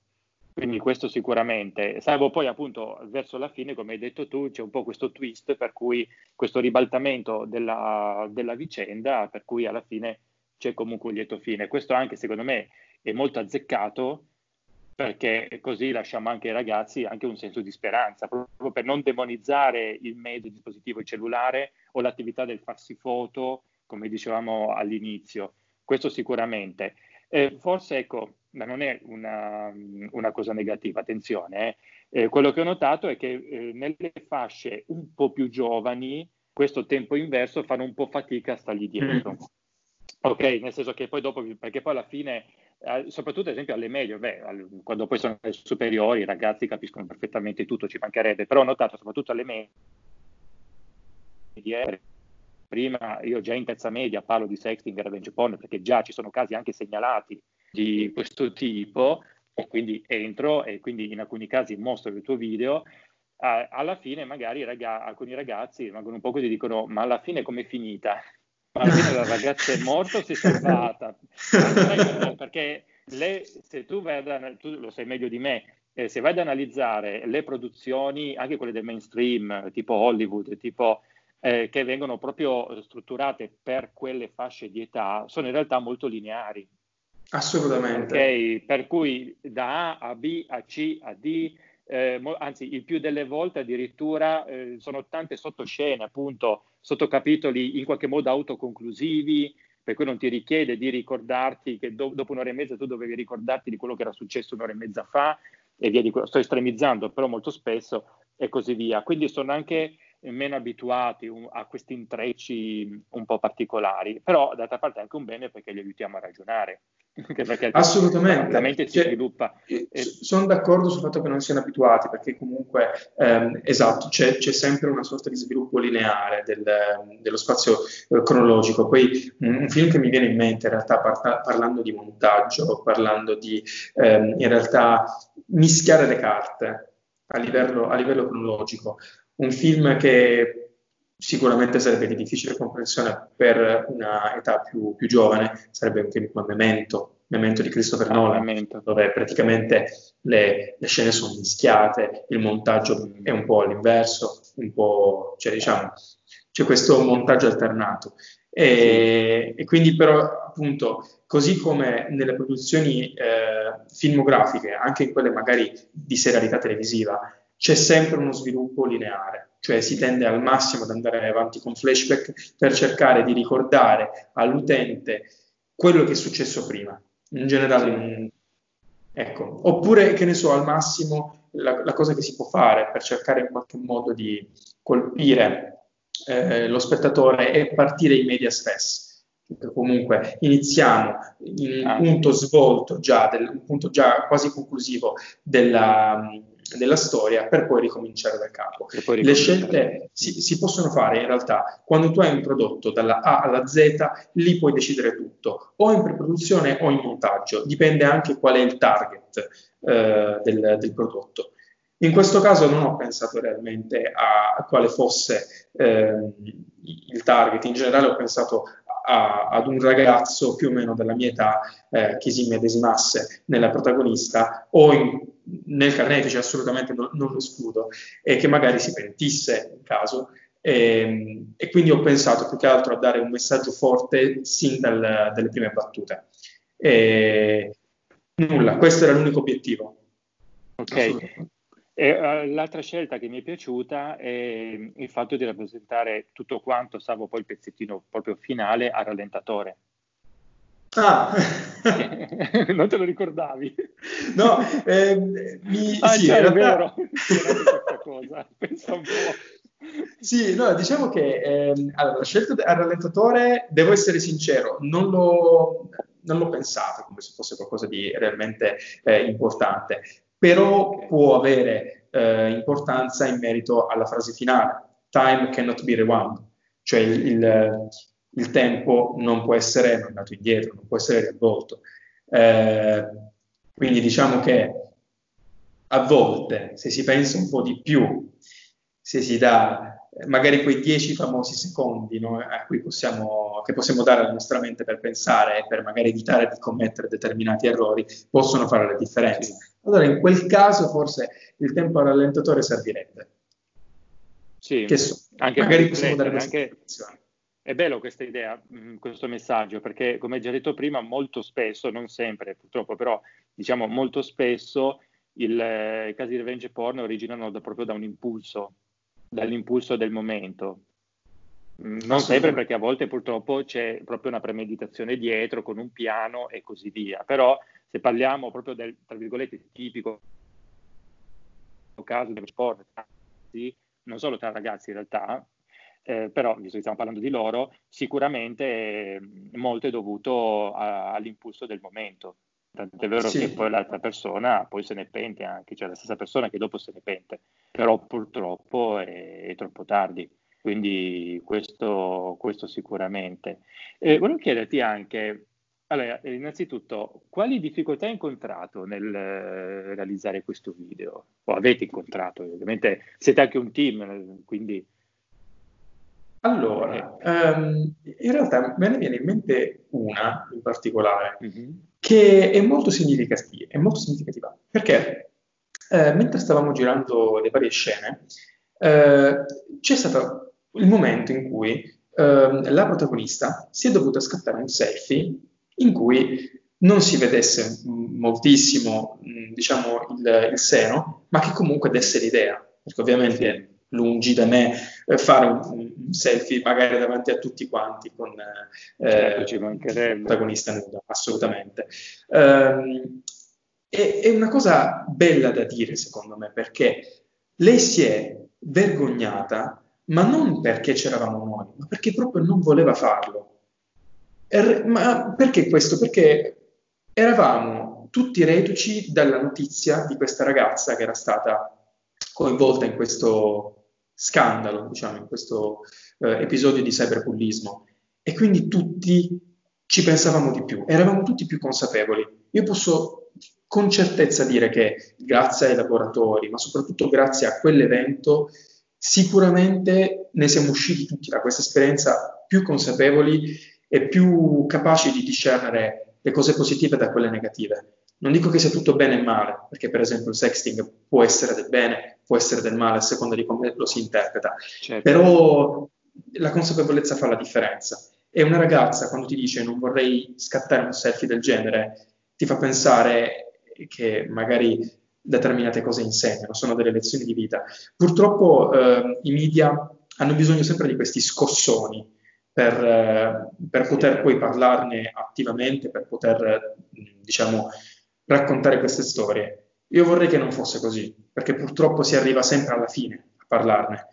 Speaker 2: Quindi questo sicuramente, salvo poi appunto verso la fine, come hai detto tu, c'è un po' questo twist per cui questo ribaltamento della, della vicenda, per cui alla fine c'è comunque un lieto fine. Questo anche secondo me è molto azzeccato perché così lasciamo anche ai ragazzi anche un senso di speranza, proprio per non demonizzare il mezzo, il dispositivo il cellulare o l'attività del farsi foto, come dicevamo all'inizio. Questo sicuramente. Eh, forse ecco, ma non è una, una cosa negativa, attenzione. Eh. Eh, quello che ho notato è che eh, nelle fasce un po' più giovani, questo tempo inverso fanno un po' fatica a stargli dietro. Ok, nel senso che poi dopo, perché poi alla fine, eh, soprattutto ad esempio alle medie, beh, quando poi sono superiori, i ragazzi capiscono perfettamente tutto, ci mancherebbe, però ho notato soprattutto alle medie, prima io già in terza media parlo di sexting e revenge porn perché già ci sono casi anche segnalati di questo tipo e quindi entro e quindi in alcuni casi mostro il tuo video, alla fine magari raga- alcuni ragazzi rimangono un po' così e dicono ma alla fine com'è finita? Ma alla fine la ragazza è morta o si è salvata? Perché le, se tu vai ad, tu lo sai meglio di me, eh, se vai ad analizzare le produzioni, anche quelle del mainstream, tipo Hollywood, tipo eh, che vengono proprio strutturate per quelle fasce di età, sono in realtà molto lineari.
Speaker 1: Assolutamente.
Speaker 2: Okay? Per cui da A a B a C a D, eh, anzi il più delle volte addirittura eh, sono tante sottoscene, appunto, sottocapitoli in qualche modo autoconclusivi, per cui non ti richiede di ricordarti che do- dopo un'ora e mezza tu dovevi ricordarti di quello che era successo un'ora e mezza fa e via di quello. Sto estremizzando, però molto spesso e così via. Quindi sono anche meno abituati a questi intrecci un po' particolari, però d'altra parte è anche un bene perché li aiutiamo a ragionare.
Speaker 1: Assolutamente.
Speaker 2: La mente si cioè, sviluppa.
Speaker 1: Sono d'accordo sul fatto che non siano abituati, perché comunque, ehm, esatto, c'è, c'è, sempre una sorta di sviluppo lineare del, dello spazio eh, cronologico. Poi un, un, film che mi viene in mente, in realtà, parta, parlando di montaggio, parlando di, ehm, in realtà, mischiare le carte a livello, a livello cronologico. Un film che sicuramente sarebbe di difficile comprensione per una età più, più giovane, sarebbe un film come Memento, Memento di Christopher ah, Nolan, Memento. dove praticamente le, le, scene sono mischiate, il montaggio è un po' all'inverso, un po', cioè diciamo, c'è questo montaggio alternato. E, e quindi però appunto, così come nelle produzioni eh, filmografiche, anche in quelle magari di serialità televisiva, c'è sempre uno sviluppo lineare cioè si tende al massimo ad andare avanti con flashback per cercare di ricordare all'utente quello che è successo prima. In generale, ecco. Oppure, che ne so, al massimo la, la, cosa che si può fare per cercare in qualche modo di colpire eh, lo spettatore è partire in media stress. comunque iniziamo in un ah. punto svolto già, del, un punto già quasi conclusivo della, della storia per poi ricominciare da capo. Le scelte si, si, possono fare in realtà quando tu hai un prodotto dalla A alla Z, lì puoi decidere tutto, o in preproduzione o in montaggio, dipende anche qual è il target eh, del, del, prodotto. In questo caso non ho pensato realmente a, a quale fosse eh, il target, in generale ho pensato a, ad un ragazzo più o meno della mia età eh, che si medesimasse nella protagonista o in, nel carnefice, assolutamente non, non, lo escludo, e che magari si pentisse in caso. E, ehm, e, quindi ho pensato più che altro a dare un messaggio forte sin dal, dalle prime battute. E, nulla, questo era l'unico obiettivo.
Speaker 2: Ok. E, uh, l'altra scelta che mi è piaciuta è il fatto di rappresentare tutto quanto, salvo poi il pezzettino proprio finale, a rallentatore.
Speaker 1: Ah,
Speaker 2: non te lo ricordavi?
Speaker 1: No, eh, mi,
Speaker 2: ah, sì, cioè, realtà... vero, questa cosa, pensa un po'.
Speaker 1: Sì, no, diciamo che eh, allora, la scelta al rallentatore, devo essere sincero, non l'ho, non l'ho pensata come se fosse qualcosa di realmente eh, importante però può avere eh, importanza in merito alla frase finale, time cannot be rewound, cioè il, il, il tempo non può essere mandato indietro, non può essere riavvolto. Eh, quindi diciamo che a volte, se si pensa un po' di più, se si dà magari quei dieci famosi secondi no, possiamo, che possiamo dare alla nostra mente per pensare e per magari evitare di commettere determinati errori, possono fare la differenza. Allora in quel caso forse il tempo rallentatore servirebbe.
Speaker 2: Sì, che so, anche magari possiamo dare questa anche... È bello questa idea, mm, questo messaggio, perché come già detto prima, molto spesso, non sempre purtroppo, però diciamo molto spesso il, eh, i casi di revenge porn originano da, proprio da un impulso, dall'impulso del momento. Mm, non sempre perché a volte purtroppo c'è proprio una premeditazione dietro con un piano e così via, però se parliamo proprio del, tra virgolette, tipico caso dello sport, non solo tra ragazzi in realtà, eh, però visto che stiamo parlando di loro, sicuramente eh, molto è dovuto a, all'impulso del momento. Tant'è vero sì. che poi l'altra persona poi se ne pente anche, cioè la stessa persona che dopo se ne pente, però purtroppo è, è troppo tardi. Quindi questo, questo sicuramente. Eh, volevo chiederti anche, allora, innanzitutto, quali difficoltà hai incontrato nel eh, realizzare questo video? O avete incontrato, ovviamente siete anche un team, quindi...
Speaker 1: Allora, um, in realtà me ne viene in mente una in particolare, mm-hmm che è molto significativa, è molto significativa. Perché eh, mentre stavamo girando le varie scene, eh, c'è stato il momento in cui eh, la protagonista si è dovuta scattare un selfie in cui non si vedesse moltissimo, diciamo, il, il seno, ma che comunque desse l'idea, perché ovviamente lungi da me fare un, un, selfie magari davanti a tutti quanti con eh, certo, il protagonista nudo, assolutamente. Um, è, è, una cosa bella da dire secondo me perché lei si è vergognata ma non perché c'eravamo noi, ma perché proprio non voleva farlo. Er, ma perché questo? Perché eravamo tutti reduci dalla notizia di questa ragazza che era stata coinvolta in questo scandalo, diciamo, in questo eh, episodio di cyberbullismo. E quindi tutti ci pensavamo di più, eravamo tutti più consapevoli. Io posso con certezza dire che grazie ai laboratori, ma soprattutto grazie a quell'evento, sicuramente ne siamo usciti tutti da questa esperienza più consapevoli e più capaci di discernere le cose positive da quelle negative. Non dico che sia tutto bene e male, perché per esempio il sexting può essere del bene, può essere del male a seconda di come lo si interpreta, certo. però la consapevolezza fa la differenza. E una ragazza quando ti dice non vorrei scattare un selfie del genere, ti fa pensare che magari determinate cose insegnano, sono delle lezioni di vita. Purtroppo eh, i media hanno bisogno sempre di questi scossoni per, eh, per poter poi parlarne attivamente, per poter, diciamo, raccontare queste storie. Io vorrei che non fosse così, perché purtroppo si arriva sempre alla fine a parlarne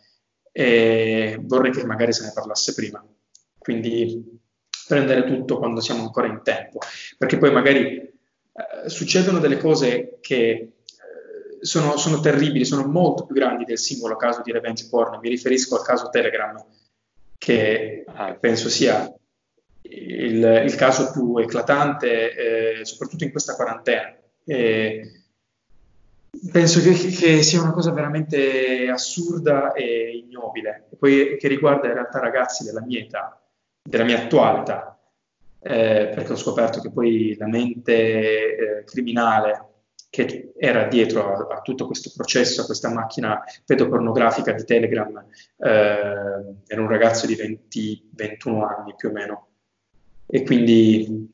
Speaker 1: e vorrei che magari se ne parlasse prima. Quindi prendere tutto quando siamo ancora in tempo, perché poi magari eh, succedono delle cose che eh, sono, sono, terribili, sono molto più grandi del singolo caso di revenge porn. Mi riferisco al caso Telegram, che ah. penso sia il, il caso più eclatante, eh, soprattutto in questa quarantena. E penso che, che, sia una cosa veramente assurda e ignobile, e poi che riguarda in realtà ragazzi della mia età, della mia attuale età, eh, perché ho scoperto che poi la mente eh, criminale che era dietro a, a, tutto questo processo, a questa macchina pedopornografica di Telegram, eh, era un ragazzo di 20, 21 anni più o meno, e quindi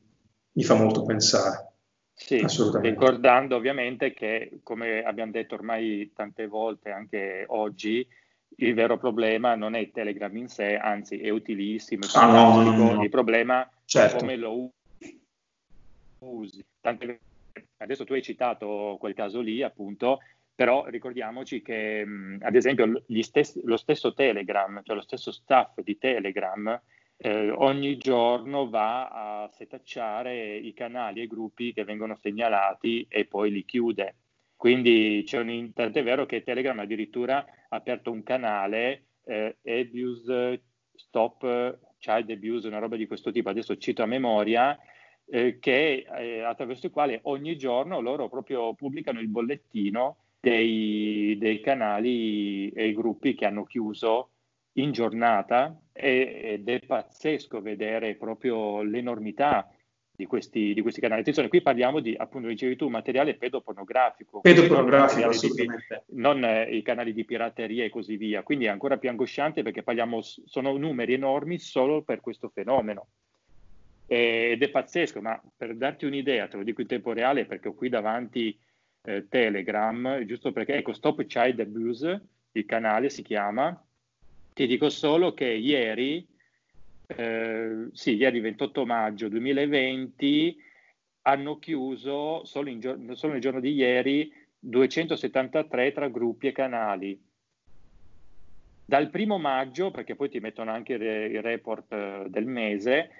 Speaker 1: mi fa molto pensare.
Speaker 2: Sì, ricordando ovviamente che, come abbiamo detto ormai tante volte anche oggi, il vero problema non è Telegram in sé, anzi è utilissimo, è ah, no, no, no. il problema certo. è come lo usi. Tante, adesso tu hai citato quel caso lì, appunto, però ricordiamoci che, ad esempio, stessi, lo stesso Telegram, cioè lo stesso staff di Telegram, eh, ogni giorno va a setacciare i canali e i gruppi che vengono segnalati e poi li chiude. Quindi c'è un, tant'è vero che Telegram addirittura ha aperto un canale eh, Abuse Stop Child Abuse, una roba di questo tipo, adesso cito a memoria, eh, che, eh, attraverso il quale ogni giorno loro proprio pubblicano il bollettino dei, dei canali e i gruppi che hanno chiuso in giornata ed è pazzesco vedere proprio l'enormità di questi, di questi, canali. Attenzione, qui parliamo di, appunto, dicevi tu, materiale pedopornografico.
Speaker 1: Pedopornografico, assolutamente.
Speaker 2: Di, non eh, i canali di pirateria e così via. Quindi è ancora più angosciante perché parliamo, sono numeri enormi solo per questo fenomeno. Ed è pazzesco, ma per darti un'idea, te lo dico in tempo reale perché ho qui davanti eh, Telegram, giusto perché, ecco, Stop Child Abuse, il canale si chiama, ti dico solo che ieri, eh, sì, ieri 28 maggio 2020, hanno chiuso solo, in, solo nel giorno di ieri 273 tra gruppi e canali. Dal primo maggio, perché poi ti mettono anche il report eh, del mese,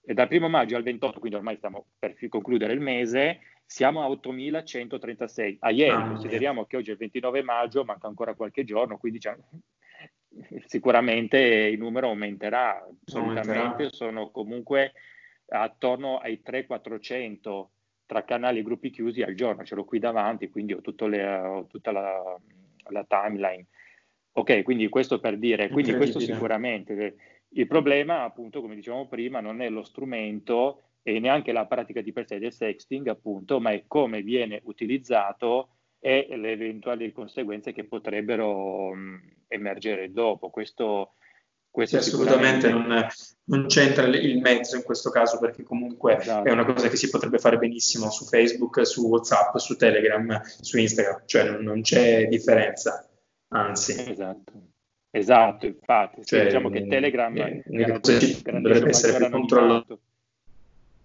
Speaker 2: e dal primo maggio al 28, quindi ormai stiamo per concludere il mese, siamo a 8.136. A ieri ah, consideriamo che oggi è il 29 maggio, manca ancora qualche giorno, quindi sicuramente il numero aumenterà. Solitamente aumenterà. sono comunque attorno ai 300-400 tra canali e gruppi chiusi al giorno, ce l'ho qui davanti, quindi ho, le, ho tutta la, la, timeline. Ok, quindi questo per dire, quindi questo sicuramente. Il problema, appunto, come dicevamo prima, non è lo strumento e neanche la pratica di per sé del sexting, appunto, ma è come viene utilizzato e le eventuali conseguenze che potrebbero mh, emergere dopo. Questo,
Speaker 1: questo assolutamente non, non, c'entra il mezzo in questo caso perché comunque esatto. è una cosa che si potrebbe fare benissimo su Facebook, su WhatsApp, su Telegram, su Instagram, cioè non, non c'è differenza, anzi.
Speaker 2: Esatto. Esatto, infatti, cioè, diciamo che Telegram
Speaker 1: eh, dovrebbe essere più controllato.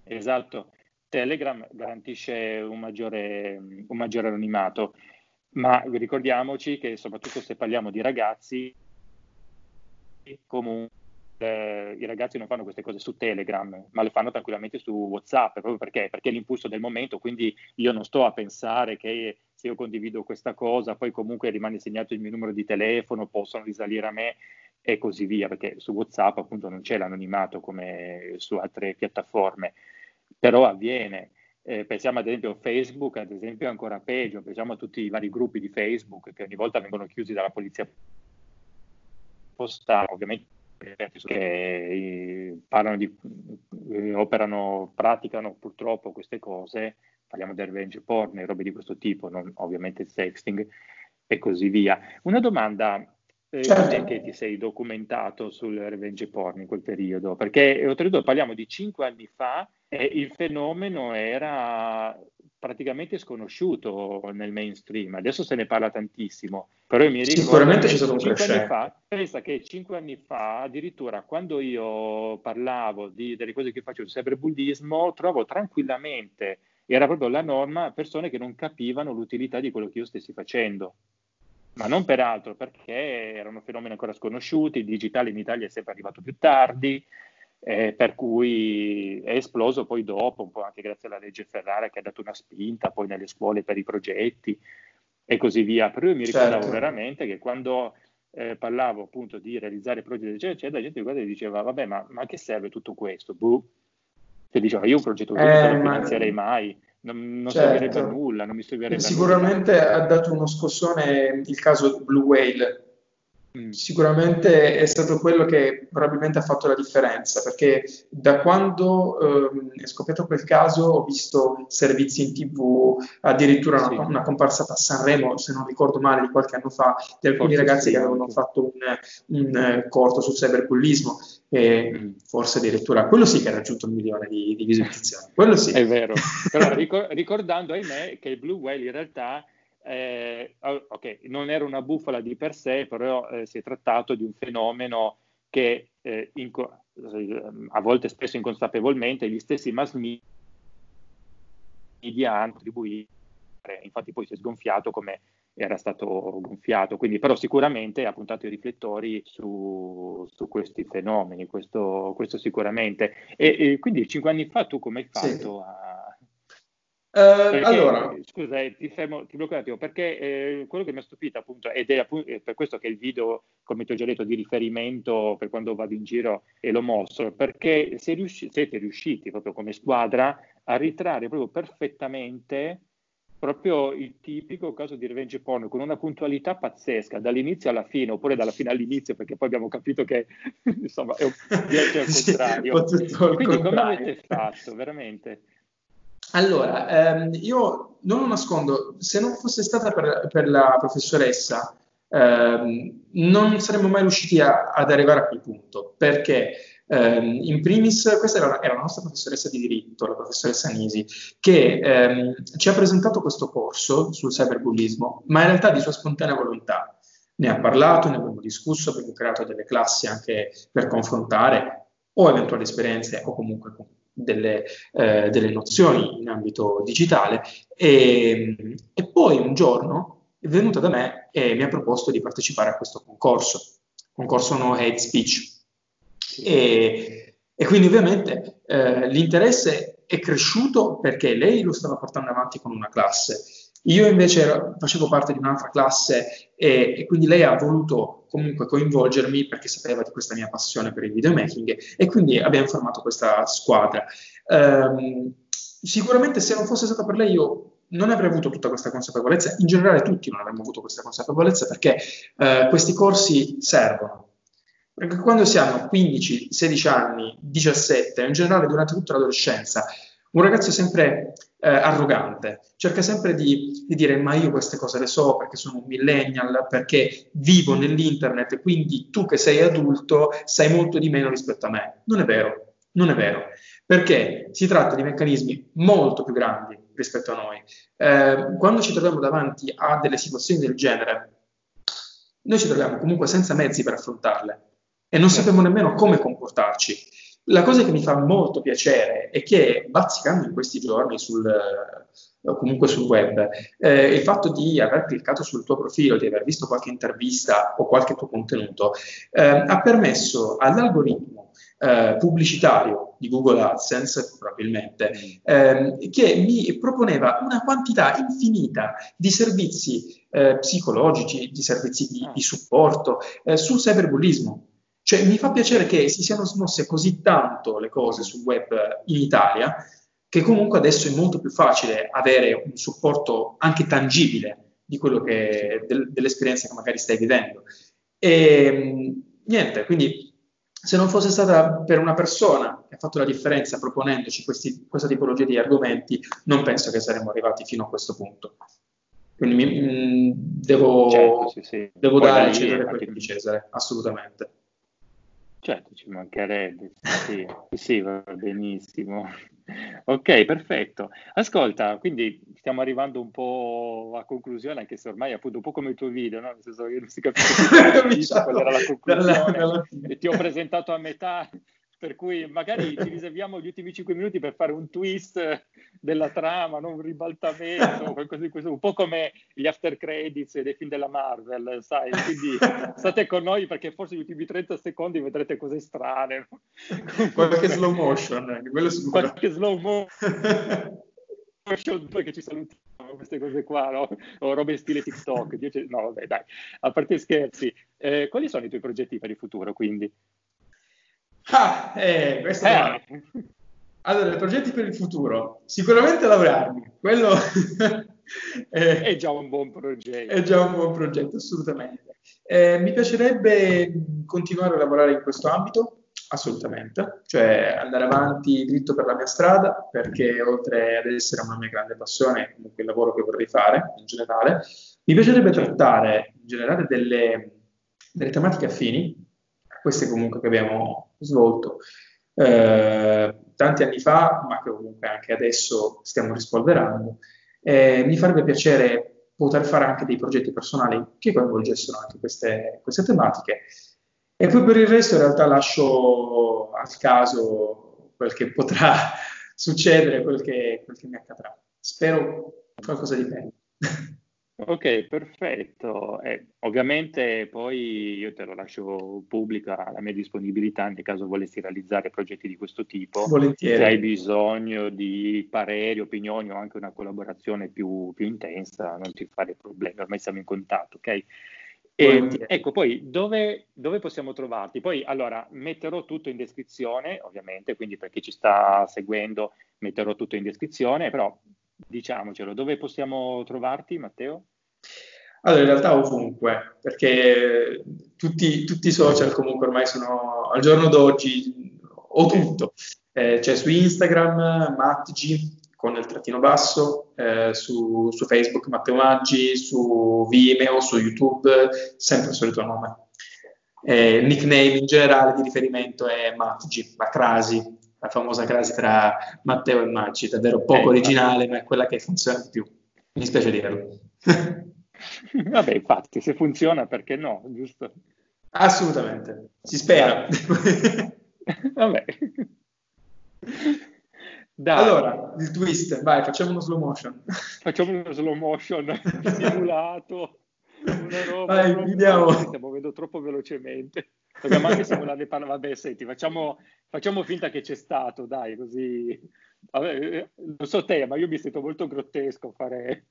Speaker 2: Esatto, Telegram garantisce un maggiore, un maggiore anonimato, ma ricordiamoci che soprattutto se parliamo di ragazzi, comunque eh, i ragazzi non fanno queste cose su Telegram, ma le fanno tranquillamente su WhatsApp, proprio perché? Perché è l'impulso del momento, quindi io non sto a pensare che se io condivido questa cosa, poi comunque rimane segnato il mio numero di telefono, possono risalire a me e così via, perché su WhatsApp appunto non c'è l'anonimato come su altre piattaforme però avviene. Eh, pensiamo ad esempio a Facebook, ad esempio è ancora peggio, pensiamo a tutti i vari gruppi di Facebook che ogni volta vengono chiusi dalla polizia postale, ovviamente che eh, parlano di, eh, operano, praticano purtroppo queste cose, parliamo del revenge porn e robe di questo tipo, non ovviamente il sexting e così via. Una domanda, certo. che ti sei documentato sul revenge porn in quel periodo? Perché oltretutto parliamo di cinque anni fa e il fenomeno era praticamente sconosciuto nel mainstream, adesso se ne parla tantissimo, però io mi ricordo
Speaker 1: Sicuramente c'è stato un crescente.
Speaker 2: Fa, pensa che cinque anni fa, addirittura quando io parlavo di, delle cose che faccio di cyberbullismo, trovo tranquillamente, era proprio la norma, persone che non capivano l'utilità di quello che io stessi facendo ma non per altro, perché erano fenomeni ancora sconosciuti, il digitale in Italia è sempre arrivato più tardi, eh, per cui è esploso poi dopo, un po' anche grazie alla legge Ferrara che ha dato una spinta poi nelle scuole per i progetti e così via. Però io mi ricordavo certo. veramente che quando eh, parlavo appunto di realizzare progetti eccetera, eccetera, la gente guarda e diceva vabbè ma, ma a che serve tutto questo? Buh. Cioè diceva io un progetto così eh, non lo finanzierei mai non, non certo. servirebbe a nulla, non mi servirebbe
Speaker 1: Sicuramente
Speaker 2: nulla.
Speaker 1: ha dato uno scossone il caso Blue Whale, Mm. Sicuramente è stato quello che probabilmente ha fatto la differenza, perché da quando ehm, è scoppiato quel caso ho visto servizi in tv, addirittura sì. una, una, comparsata a Sanremo, se non ricordo male, di qualche anno fa, di alcuni forse ragazzi sì, che avevano fatto un, un, un corto sul cyberbullismo e forse addirittura quello sì che ha raggiunto un milione di, di visualizzazioni. Quello sì.
Speaker 2: È vero, però ricordando ahimè che il Blue Whale in realtà eh, ok, non era una bufala di per sé, però eh, si è trattato di un fenomeno che eh, inco- a volte spesso inconsapevolmente gli stessi mass media hanno attribuito, infatti poi si è sgonfiato come era stato gonfiato, quindi però sicuramente ha puntato i riflettori su, su questi fenomeni, questo, questo sicuramente. E, e, quindi cinque anni fa tu come hai fatto sì. a
Speaker 1: Uh, perché, allora,
Speaker 2: scusa, eh, ti, fermo, ti blocco un attimo, perché eh, quello che mi ha stupito appunto, ed è appunto, per questo che il video, come ti ho già detto, di riferimento per quando vado in giro e lo mostro, perché riusci- siete riusciti proprio come squadra a ritrarre proprio perfettamente proprio il tipico caso di revenge porn con una puntualità pazzesca dall'inizio alla fine oppure dalla fine all'inizio perché poi abbiamo capito che insomma è un viaggio al contrario. sì, quindi come avete fatto veramente?
Speaker 1: Allora, ehm, io non lo nascondo, se non fosse stata per, per la professoressa, ehm, non saremmo mai riusciti a, ad arrivare a quel punto, perché ehm, in primis questa era, era, la nostra professoressa di diritto, la professoressa Nisi, che ehm, ci ha presentato questo corso sul cyberbullismo, ma in realtà di sua spontanea volontà. Ne ha parlato, ne abbiamo discusso, abbiamo creato delle classi anche per confrontare o eventuali esperienze o comunque delle, eh, delle nozioni in ambito digitale e, e, poi un giorno è venuta da me e mi ha proposto di partecipare a questo concorso, concorso No Hate Speech. E, e quindi ovviamente eh, l'interesse è cresciuto perché lei lo stava portando avanti con una classe. Io invece facevo parte di un'altra classe e, e, quindi lei ha voluto comunque coinvolgermi perché sapeva di questa mia passione per il videomaking e quindi abbiamo formato questa squadra. Um, sicuramente se non fosse stato per lei io non avrei avuto tutta questa consapevolezza, in generale tutti non avremmo avuto questa consapevolezza perché uh, questi corsi servono. Perché quando si hanno 15, 16 anni, 17, in generale durante tutta l'adolescenza, un ragazzo è sempre eh, arrogante, cerca sempre di, di, dire ma io queste cose le so perché sono un millennial, perché vivo nell'internet quindi tu che sei adulto sai molto di meno rispetto a me. Non è vero, non è vero, perché si tratta di meccanismi molto più grandi rispetto a noi. Eh, quando ci troviamo davanti a delle situazioni del genere, noi ci troviamo comunque senza mezzi per affrontarle e non sappiamo nemmeno come comportarci. La cosa che mi fa molto piacere è che bazzicando in questi giorni sul, comunque sul web, eh, il fatto di aver cliccato sul tuo profilo, di aver visto qualche intervista o qualche tuo contenuto, eh, ha permesso all'algoritmo eh, pubblicitario di Google AdSense, probabilmente, ehm, che mi proponeva una quantità infinita di servizi eh, psicologici, di servizi di, di supporto eh, sul cyberbullismo. Cioè, mi fa piacere che si siano smosse così tanto le cose sul web in Italia che comunque adesso è molto più facile avere un supporto anche tangibile di quello che, del, dell'esperienza che magari stai vivendo. E niente, quindi se non fosse stata per una persona che ha fatto la differenza proponendoci questi, questa tipologia di argomenti, non penso che saremmo arrivati fino a questo punto. Quindi mi, mh, devo, certo, sì, sì. devo dare a Cesare quel di Cesare, assolutamente.
Speaker 2: Certo, ci mancherebbe, sì, sì, va benissimo. Ok, perfetto. Ascolta, quindi stiamo arrivando un po' a conclusione, anche se ormai è appunto un po' come il tuo video, no? Nel senso che non si capisce qual era la conclusione e ti ho presentato a metà per cui magari ci riserviamo gli ultimi 5 minuti per fare un twist della trama, non un ribaltamento, qualcosa di questo, un po' come gli after credits dei film della Marvel, sai? Quindi state con noi perché forse gli ultimi 30 secondi vedrete cose strane.
Speaker 1: Qualche slow motion, quello sicuro.
Speaker 2: Qualche slow motion perché ci salutiamo queste cose qua, no? o robe in stile TikTok. No, vabbè, dai, a parte scherzi, eh, quali sono i tuoi progetti per il futuro, quindi?
Speaker 1: Ah, eh, questo eh. Allora, progetti per il futuro. Sicuramente laurearmi, quello
Speaker 2: è, è già un buon progetto.
Speaker 1: È già un buon progetto, assolutamente. Eh, mi piacerebbe continuare a lavorare in questo ambito, assolutamente, cioè andare avanti dritto per la mia strada, perché oltre ad essere una mia grande passione, comunque il lavoro che vorrei fare in generale, mi piacerebbe trattare in generale delle, delle tematiche affini queste comunque che abbiamo svolto eh, tanti anni fa, ma che comunque anche adesso stiamo rispolverando. Eh, mi farebbe piacere poter fare anche dei progetti personali che coinvolgessero anche queste, queste tematiche. E poi per il resto in realtà lascio al caso quel che potrà succedere, quel che, quel che mi accadrà. Spero qualcosa di bello.
Speaker 2: Ok, perfetto. Eh, ovviamente poi io te lo lascio pubblica la mia disponibilità nel caso volessi realizzare progetti di questo tipo.
Speaker 1: Volentieri.
Speaker 2: Se hai bisogno di pareri, opinioni o anche una collaborazione più, più intensa, non ti fare problemi, ormai siamo in contatto, ok? E, ecco, poi dove, dove, possiamo trovarti? Poi allora metterò tutto in descrizione, ovviamente, quindi per chi ci sta seguendo metterò tutto in descrizione, però diciamocelo, dove possiamo trovarti, Matteo?
Speaker 1: Allora, in realtà ovunque, perché tutti, tutti i social comunque ormai sono al giorno d'oggi o tutto. Eh, c'è su Instagram Mattg con il trattino basso, eh, su, su, Facebook Matteo Maggi, su Vimeo, su YouTube, sempre il solito nome. Eh, il nickname in generale di riferimento è Mattg, la crasi, la famosa crasi tra Matteo e Maggi, davvero poco eh, originale, ma è quella che funziona di più. Mi spiace dirlo.
Speaker 2: Vabbè, infatti, se funziona, perché no, giusto?
Speaker 1: Assolutamente, si spera.
Speaker 2: Vabbè.
Speaker 1: Dai. Allora, il twist, vai, facciamo uno slow motion.
Speaker 2: Facciamo uno slow motion simulato. Una roba,
Speaker 1: vai, vediamo.
Speaker 2: Stiamo vedendo troppo velocemente. Dobbiamo anche simulare le parole. Vabbè, senti, facciamo, facciamo finta che c'è stato, dai, così. Vabbè, eh, non so te, ma io mi sento molto grottesco a fare,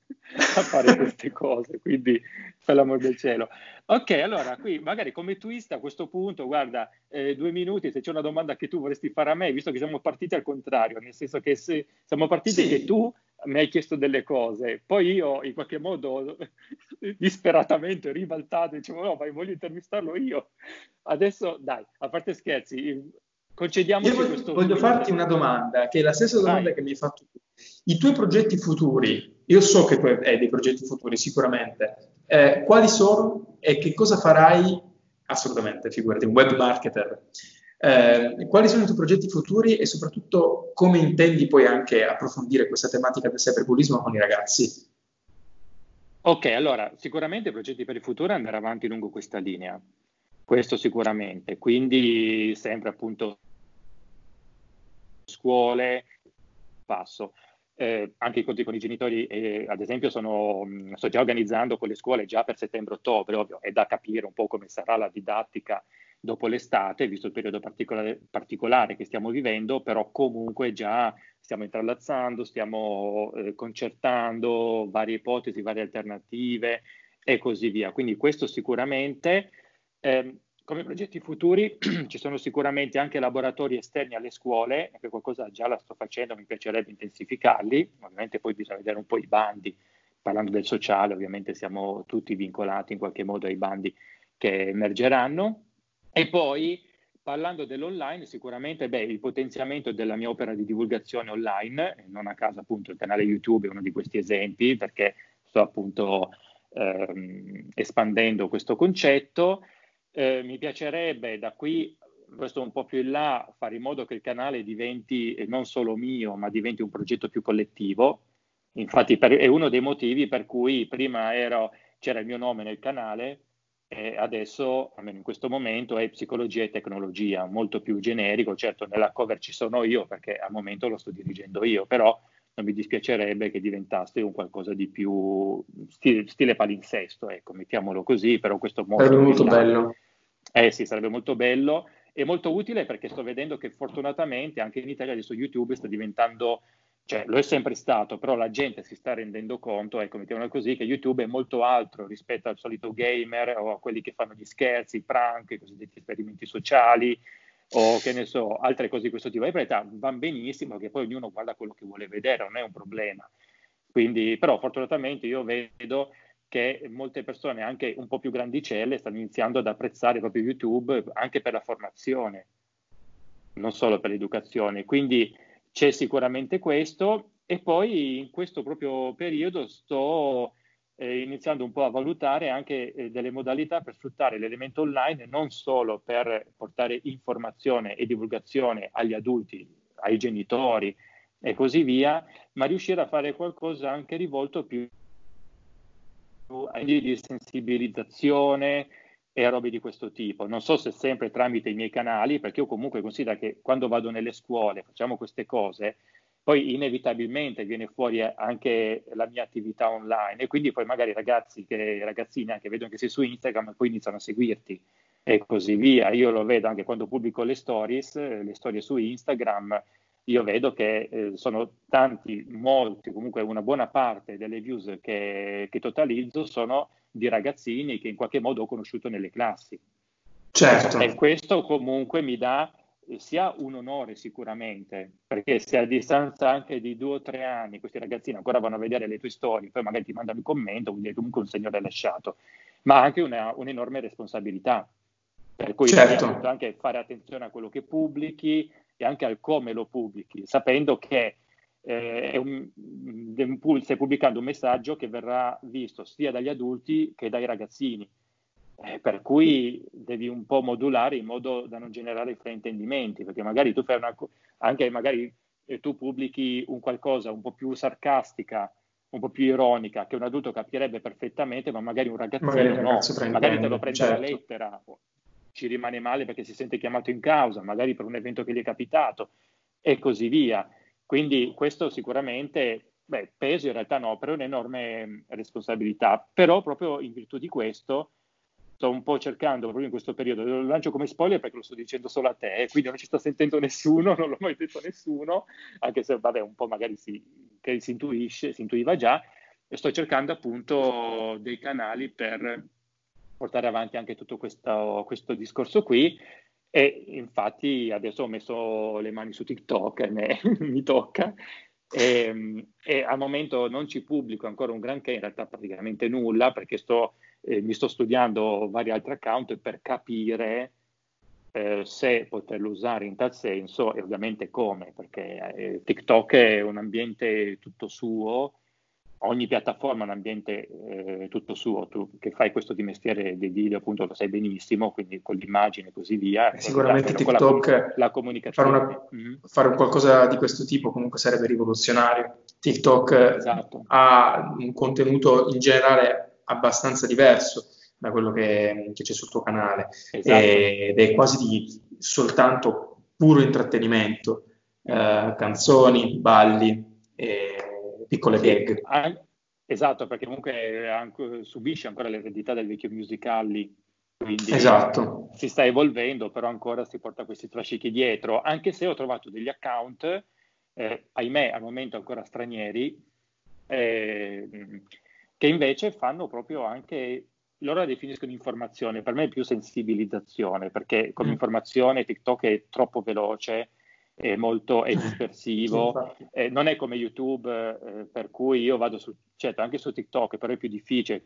Speaker 2: a fare queste cose, quindi per l'amor del cielo. Ok, allora qui magari come twist a questo punto, guarda, eh, due minuti, se c'è una domanda che tu vorresti fare a me, visto che siamo partiti al contrario, nel senso che se siamo partiti sì. che tu mi hai chiesto delle cose, poi io in qualche modo disperatamente ribaltato, dicevo no, ma voglio intervistarlo io. Adesso dai, a parte scherzi, concediamoci
Speaker 1: io voglio,
Speaker 2: questo...
Speaker 1: Voglio farti una domanda, che è la stessa domanda dai. che mi hai fatto tu. I tuoi progetti futuri, io so che tu hai dei progetti futuri sicuramente, eh, quali sono e che cosa farai? Assolutamente, figurati, un web marketer. Eh, quali sono i tuoi progetti futuri e soprattutto come intendi poi anche approfondire questa tematica del cyberbullismo con i ragazzi?
Speaker 2: Ok, allora sicuramente i progetti per il futuro andare avanti lungo questa linea, questo sicuramente, quindi sempre appunto scuole, passo. Eh, anche i conti con i genitori, eh, ad esempio, sono, sto già organizzando con le scuole già per settembre-ottobre, ovvio, è da capire un po' come sarà la didattica dopo l'estate, visto il periodo particolare, particolare, che stiamo vivendo, però comunque già stiamo intrallazzando, stiamo eh, concertando varie ipotesi, varie alternative e così via. Quindi questo sicuramente. Eh, come progetti futuri ci sono sicuramente anche laboratori esterni alle scuole, che qualcosa già la sto facendo, mi piacerebbe intensificarli, ovviamente poi bisogna vedere un po' i bandi, parlando del sociale ovviamente siamo tutti vincolati in qualche modo ai bandi che emergeranno, e poi, parlando dell'online, sicuramente beh, il potenziamento della mia opera di divulgazione online, non a caso appunto il canale YouTube è uno di questi esempi, perché sto appunto ehm, espandendo questo concetto. Eh, mi piacerebbe da qui, questo un po' più in là, fare in modo che il canale diventi non solo mio, ma diventi un progetto più collettivo. Infatti per, è uno dei motivi per cui prima ero, c'era il mio nome nel canale, E adesso, almeno in questo momento, è psicologia e tecnologia, molto più generico. Certo, nella cover ci sono io perché al momento lo sto dirigendo io, però non mi dispiacerebbe che diventasse un qualcosa di più stile, stile palinsesto, ecco, mettiamolo così, però questo
Speaker 1: mostro... Sarebbe molto bello.
Speaker 2: Eh sì, sarebbe molto bello e molto utile perché sto vedendo che fortunatamente anche in Italia adesso YouTube sta diventando, cioè lo è sempre stato, però la gente si sta rendendo conto, ecco, mettiamola così, che YouTube è molto altro rispetto al solito gamer o a quelli che fanno gli scherzi, i prank, i cosiddetti esperimenti sociali, o che ne so, altre cose di questo tipo. In realtà vanno benissimo che poi ognuno guarda quello che vuole vedere, non è un problema. Quindi, però fortunatamente io vedo che molte persone, anche un po' più grandicelle, stanno iniziando ad apprezzare proprio YouTube anche per la formazione, non solo per l'educazione. Quindi c'è sicuramente questo e poi in questo proprio periodo sto eh, iniziando un po' a valutare anche eh, delle modalità per sfruttare l'elemento online non solo per portare informazione e divulgazione agli adulti, ai genitori e così via, ma riuscire a fare qualcosa anche rivolto più di sensibilizzazione e robe di questo tipo. Non so se sempre tramite i miei canali, perché io comunque considero che quando vado nelle scuole, facciamo queste cose, poi inevitabilmente viene fuori anche la mia attività online e quindi poi magari ragazzi che ragazzine anche vedono che sei su Instagram e poi iniziano a seguirti e così via. Io lo vedo anche quando pubblico le stories, le storie su Instagram, io vedo che eh, sono tanti, molti, comunque una buona parte delle views che, che totalizzo sono di ragazzini che in qualche modo ho conosciuto nelle classi.
Speaker 1: Certo.
Speaker 2: E questo comunque mi dà sia un onore sicuramente, perché se a distanza anche di due o tre anni questi ragazzini ancora vanno a vedere le tue storie, poi magari ti mandano un commento, quindi è comunque un segno l'hai lasciato, ma anche una, un'enorme responsabilità. Per cui certo. anche fare attenzione a quello che pubblichi e anche al come lo pubblichi, sapendo che eh, un, stai pubblicando un messaggio che verrà visto sia dagli adulti che dai ragazzini eh, per cui devi un po' modulare in modo da non generare fraintendimenti, perché magari tu fai una anche magari eh, tu pubblichi un qualcosa un po' più sarcastica, un po' più ironica, che un adulto capirebbe perfettamente, ma magari un ragazzino magari no, magari te lo prende certo. la lettera, ci rimane male perché si sente chiamato in causa, magari per un evento che gli è capitato e così via. Quindi questo sicuramente, beh, peso in realtà no, però è un'enorme responsabilità. Però proprio in virtù di questo sto un po' cercando proprio in questo periodo, lo lancio come spoiler perché lo sto dicendo solo a te, eh, quindi non ci sta sentendo nessuno, non l'ho mai detto a nessuno, anche se vabbè un po' magari si, si intuisce, si intuiva già, e sto cercando appunto dei canali per portare avanti anche tutto questo, questo discorso qui e infatti adesso ho messo le mani su TikTok e me, mi tocca. E, e, al momento non ci pubblico ancora un granché, in realtà praticamente nulla perché sto eh, mi sto studiando vari altri account per capire eh, se poterlo usare in tal senso e ovviamente come, perché eh, TikTok è un ambiente tutto suo, ogni piattaforma è un ambiente eh, tutto suo, tu che fai questo di mestiere dei video appunto lo sai benissimo, quindi con l'immagine e così via.
Speaker 1: Eh, sicuramente TikTok, la, la comunicazione. Fare, una, mm-hmm. fare, un qualcosa di questo tipo comunque sarebbe rivoluzionario. TikTok esatto. ha un contenuto in generale abbastanza diverso da quello che, che c'è sul tuo canale esatto. ed è quasi di soltanto puro intrattenimento, eh, canzoni, balli, e piccole gag.
Speaker 2: An- esatto, perché comunque anche, subisce ancora l'eredità del vecchio musicali, quindi esatto. si sta evolvendo, però ancora si porta questi trascichi dietro, anche se ho trovato degli account, eh, ahimè al momento ancora stranieri, eh, che invece fanno proprio anche loro la definiscono informazione, per me è più sensibilizzazione, perché con mm. informazione TikTok è troppo veloce, è molto è dispersivo, eh, non è come YouTube, eh, per cui io vado su, certo anche su TikTok, però è più difficile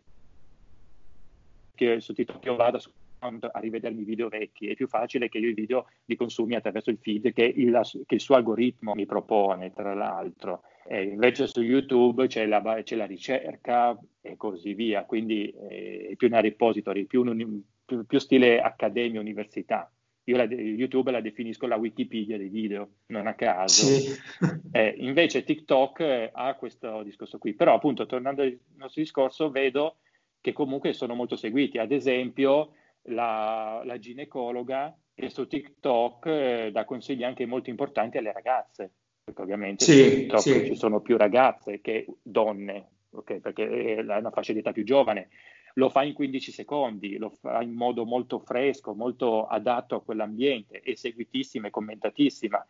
Speaker 2: che su TikTok io vada su, a rivedermi video vecchi, è più facile che io i video li consumi attraverso il feed che il, che il suo algoritmo mi propone, tra l'altro. E invece su YouTube c'è la, c'è la, ricerca e così via, quindi eh, è più una repository, più, un, più, più stile accademia, università. Io la, YouTube la definisco la Wikipedia dei video, non a caso. Sì. Eh, invece TikTok ha questo discorso qui. Però appunto, tornando al nostro discorso, vedo che comunque sono molto seguiti. Ad esempio, la, la ginecologa che su TikTok eh, dà consigli anche molto importanti alle ragazze, perché ovviamente sì, su TikTok sì. ci sono più ragazze che donne, okay? perché è una fascia di età più giovane. Lo fa in 15 secondi, lo fa in modo molto fresco, molto adatto a quell'ambiente, è seguitissima e commentatissima.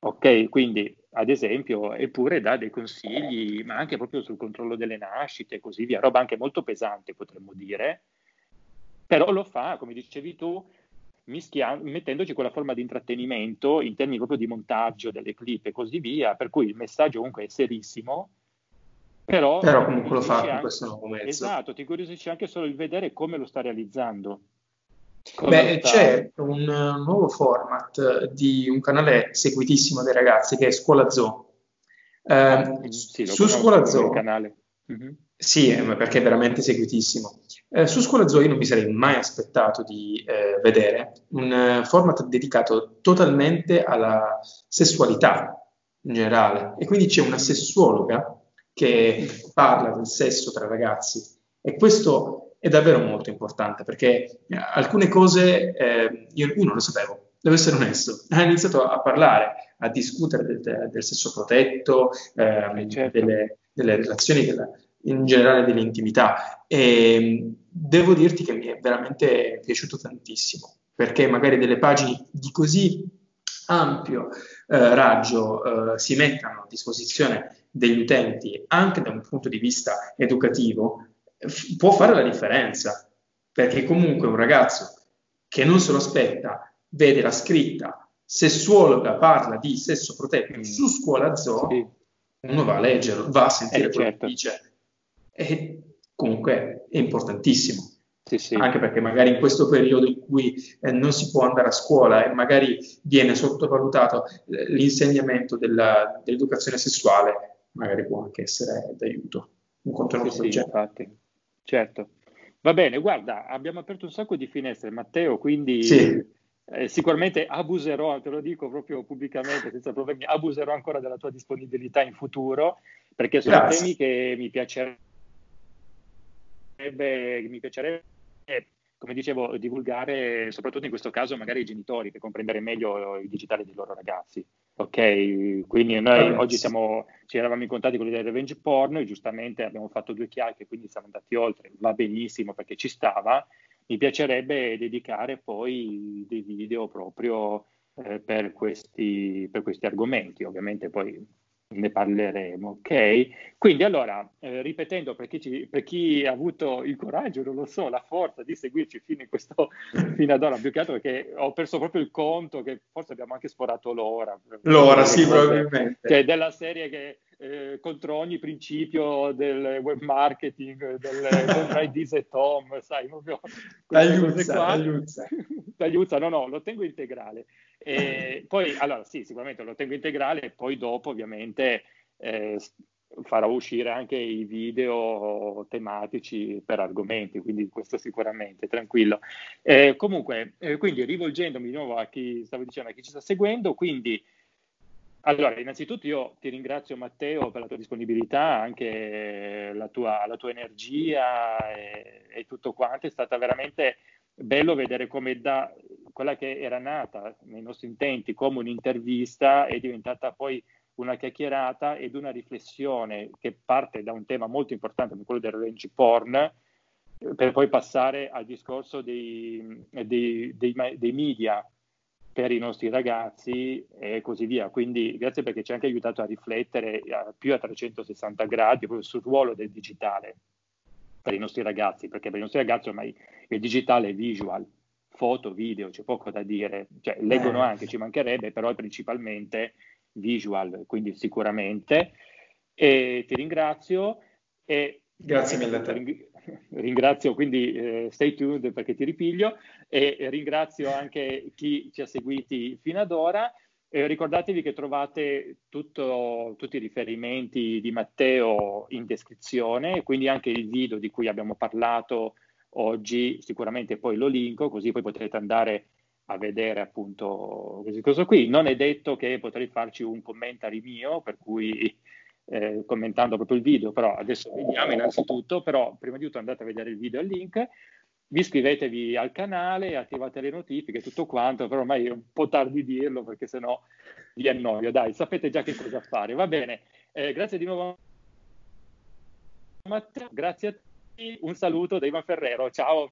Speaker 2: Ok, quindi ad esempio, eppure dà dei consigli, ma anche proprio sul controllo delle nascite e così via, roba anche molto pesante potremmo dire, però lo fa, come dicevi tu, mischia- mettendoci quella forma di intrattenimento in termini proprio di montaggio delle clip e così via, per cui il messaggio comunque è serissimo, però,
Speaker 1: però comunque lo fa anche, questo nuovo mezzo.
Speaker 2: Esatto, ti incuriosisce anche solo il vedere come lo sta realizzando.
Speaker 1: Beh, c'è un nuovo format di un canale seguitissimo dai ragazzi che è Scuola Zoo. Eh, ah, sì, su Scuola Zoo, canale. Mm-hmm. Sì, perché è veramente seguitissimo. Eh, su Scuola Zoo io non mi sarei mai aspettato di eh, vedere un format dedicato totalmente alla sessualità in generale. E quindi c'è una sessuologa che parla del sesso tra ragazzi e questo è davvero molto importante perché eh, alcune cose eh, io, io, non lo sapevo, devo essere onesto. Ha iniziato a parlare, a discutere del, del sesso protetto, eh, certo. delle, delle, relazioni, della, in generale dell'intimità e devo dirti che mi è veramente piaciuto tantissimo perché magari delle pagine di così ampio eh, raggio eh, si mettano a disposizione degli utenti anche da un punto di vista educativo può fare la differenza, perché comunque un ragazzo che non se lo aspetta vede la scritta sessuologa parla di sesso protetto mm. su scuola zoo, sì. uno va a leggerlo, va a sentire eh, quello certo. che dice. E comunque è importantissimo. Sì, sì. Anche perché magari in questo periodo in cui eh, non si può andare a scuola e magari viene sottovalutato eh, l'insegnamento della, dell'educazione sessuale, magari può anche essere d'aiuto un contenuto
Speaker 2: sì, sì, infatti. Certo. Va bene, guarda, abbiamo aperto un sacco di finestre, Matteo, quindi sì. eh, sicuramente abuserò, te lo dico proprio pubblicamente, senza problemi, abuserò ancora della tua disponibilità in futuro, perché sono Grazie. temi che mi piacerebbe, mi piacerebbe come dicevo, divulgare soprattutto in questo caso magari ai genitori per comprendere meglio il digitale dei loro ragazzi. Ok, quindi noi ah, oggi siamo, ci eravamo incontrati con l'idea del revenge porn e giustamente abbiamo fatto due chiacchiere, quindi siamo andati oltre, va benissimo perché ci stava. Mi piacerebbe dedicare poi dei video proprio eh, per, questi, per questi argomenti, ovviamente poi ne parleremo, ok? Quindi allora, eh, ripetendo per chi, ci, per chi, ha avuto il coraggio, non lo so, la forza di seguirci fino, questo, fino ad ora, più che altro perché ho perso proprio il conto che forse abbiamo anche sforato l'ora.
Speaker 1: L'ora, sì, probabilmente.
Speaker 2: Cioè della serie che eh, contro ogni principio del web marketing, del contro IDs e Tom, sai, proprio...
Speaker 1: Tagliuzza, tagliuzza.
Speaker 2: tagliuzza, no, no, lo tengo integrale. E poi, allora, sì, sicuramente lo tengo integrale e poi dopo, ovviamente, eh, farò uscire anche i video tematici per argomenti, quindi questo sicuramente, tranquillo. Eh, comunque, eh, quindi rivolgendomi di nuovo a chi stavo dicendo, a chi ci sta seguendo, quindi allora, innanzitutto io ti ringrazio Matteo per la tua disponibilità, anche la tua, la tua energia e, e, tutto quanto. È stata veramente bello vedere come da quella che era nata nei nostri intenti come un'intervista è diventata poi una chiacchierata ed una riflessione che parte da un tema molto importante come quello del revenge porn per poi passare al discorso dei, dei, dei, dei media per i nostri ragazzi e così via. Quindi grazie perché ci ha anche aiutato a riflettere a, più a 360 gradi proprio sul ruolo del digitale per i nostri ragazzi, perché per i nostri ragazzi ormai il digitale è visual, foto, video, c'è poco da dire, cioè, leggono eh. anche, ci mancherebbe, però è principalmente visual, quindi sicuramente. E ti ringrazio. E
Speaker 1: Grazie mille a te.
Speaker 2: Ringrazio quindi eh, stay tuned perché ti ripiglio e ringrazio anche chi ci ha seguiti fino ad ora. Eh, ricordatevi che trovate tutto, tutti i riferimenti di Matteo in descrizione, quindi anche il video di cui abbiamo parlato oggi, sicuramente poi lo linko, così poi potrete andare a vedere appunto questa cosa qui. Non è detto che potrei farci un commentary mio, per cui eh, commentando proprio il video, però adesso vediamo innanzitutto, però prima di tutto andate a vedere il video il link, vi iscrivetevi al canale, attivate le notifiche, tutto quanto, però ormai è un po' tardi dirlo perché sennò vi annoio, dai, sapete già che cosa fare, va bene, eh, grazie di nuovo Matteo, grazie a tutti, un saluto da Ivan Ferrero, ciao!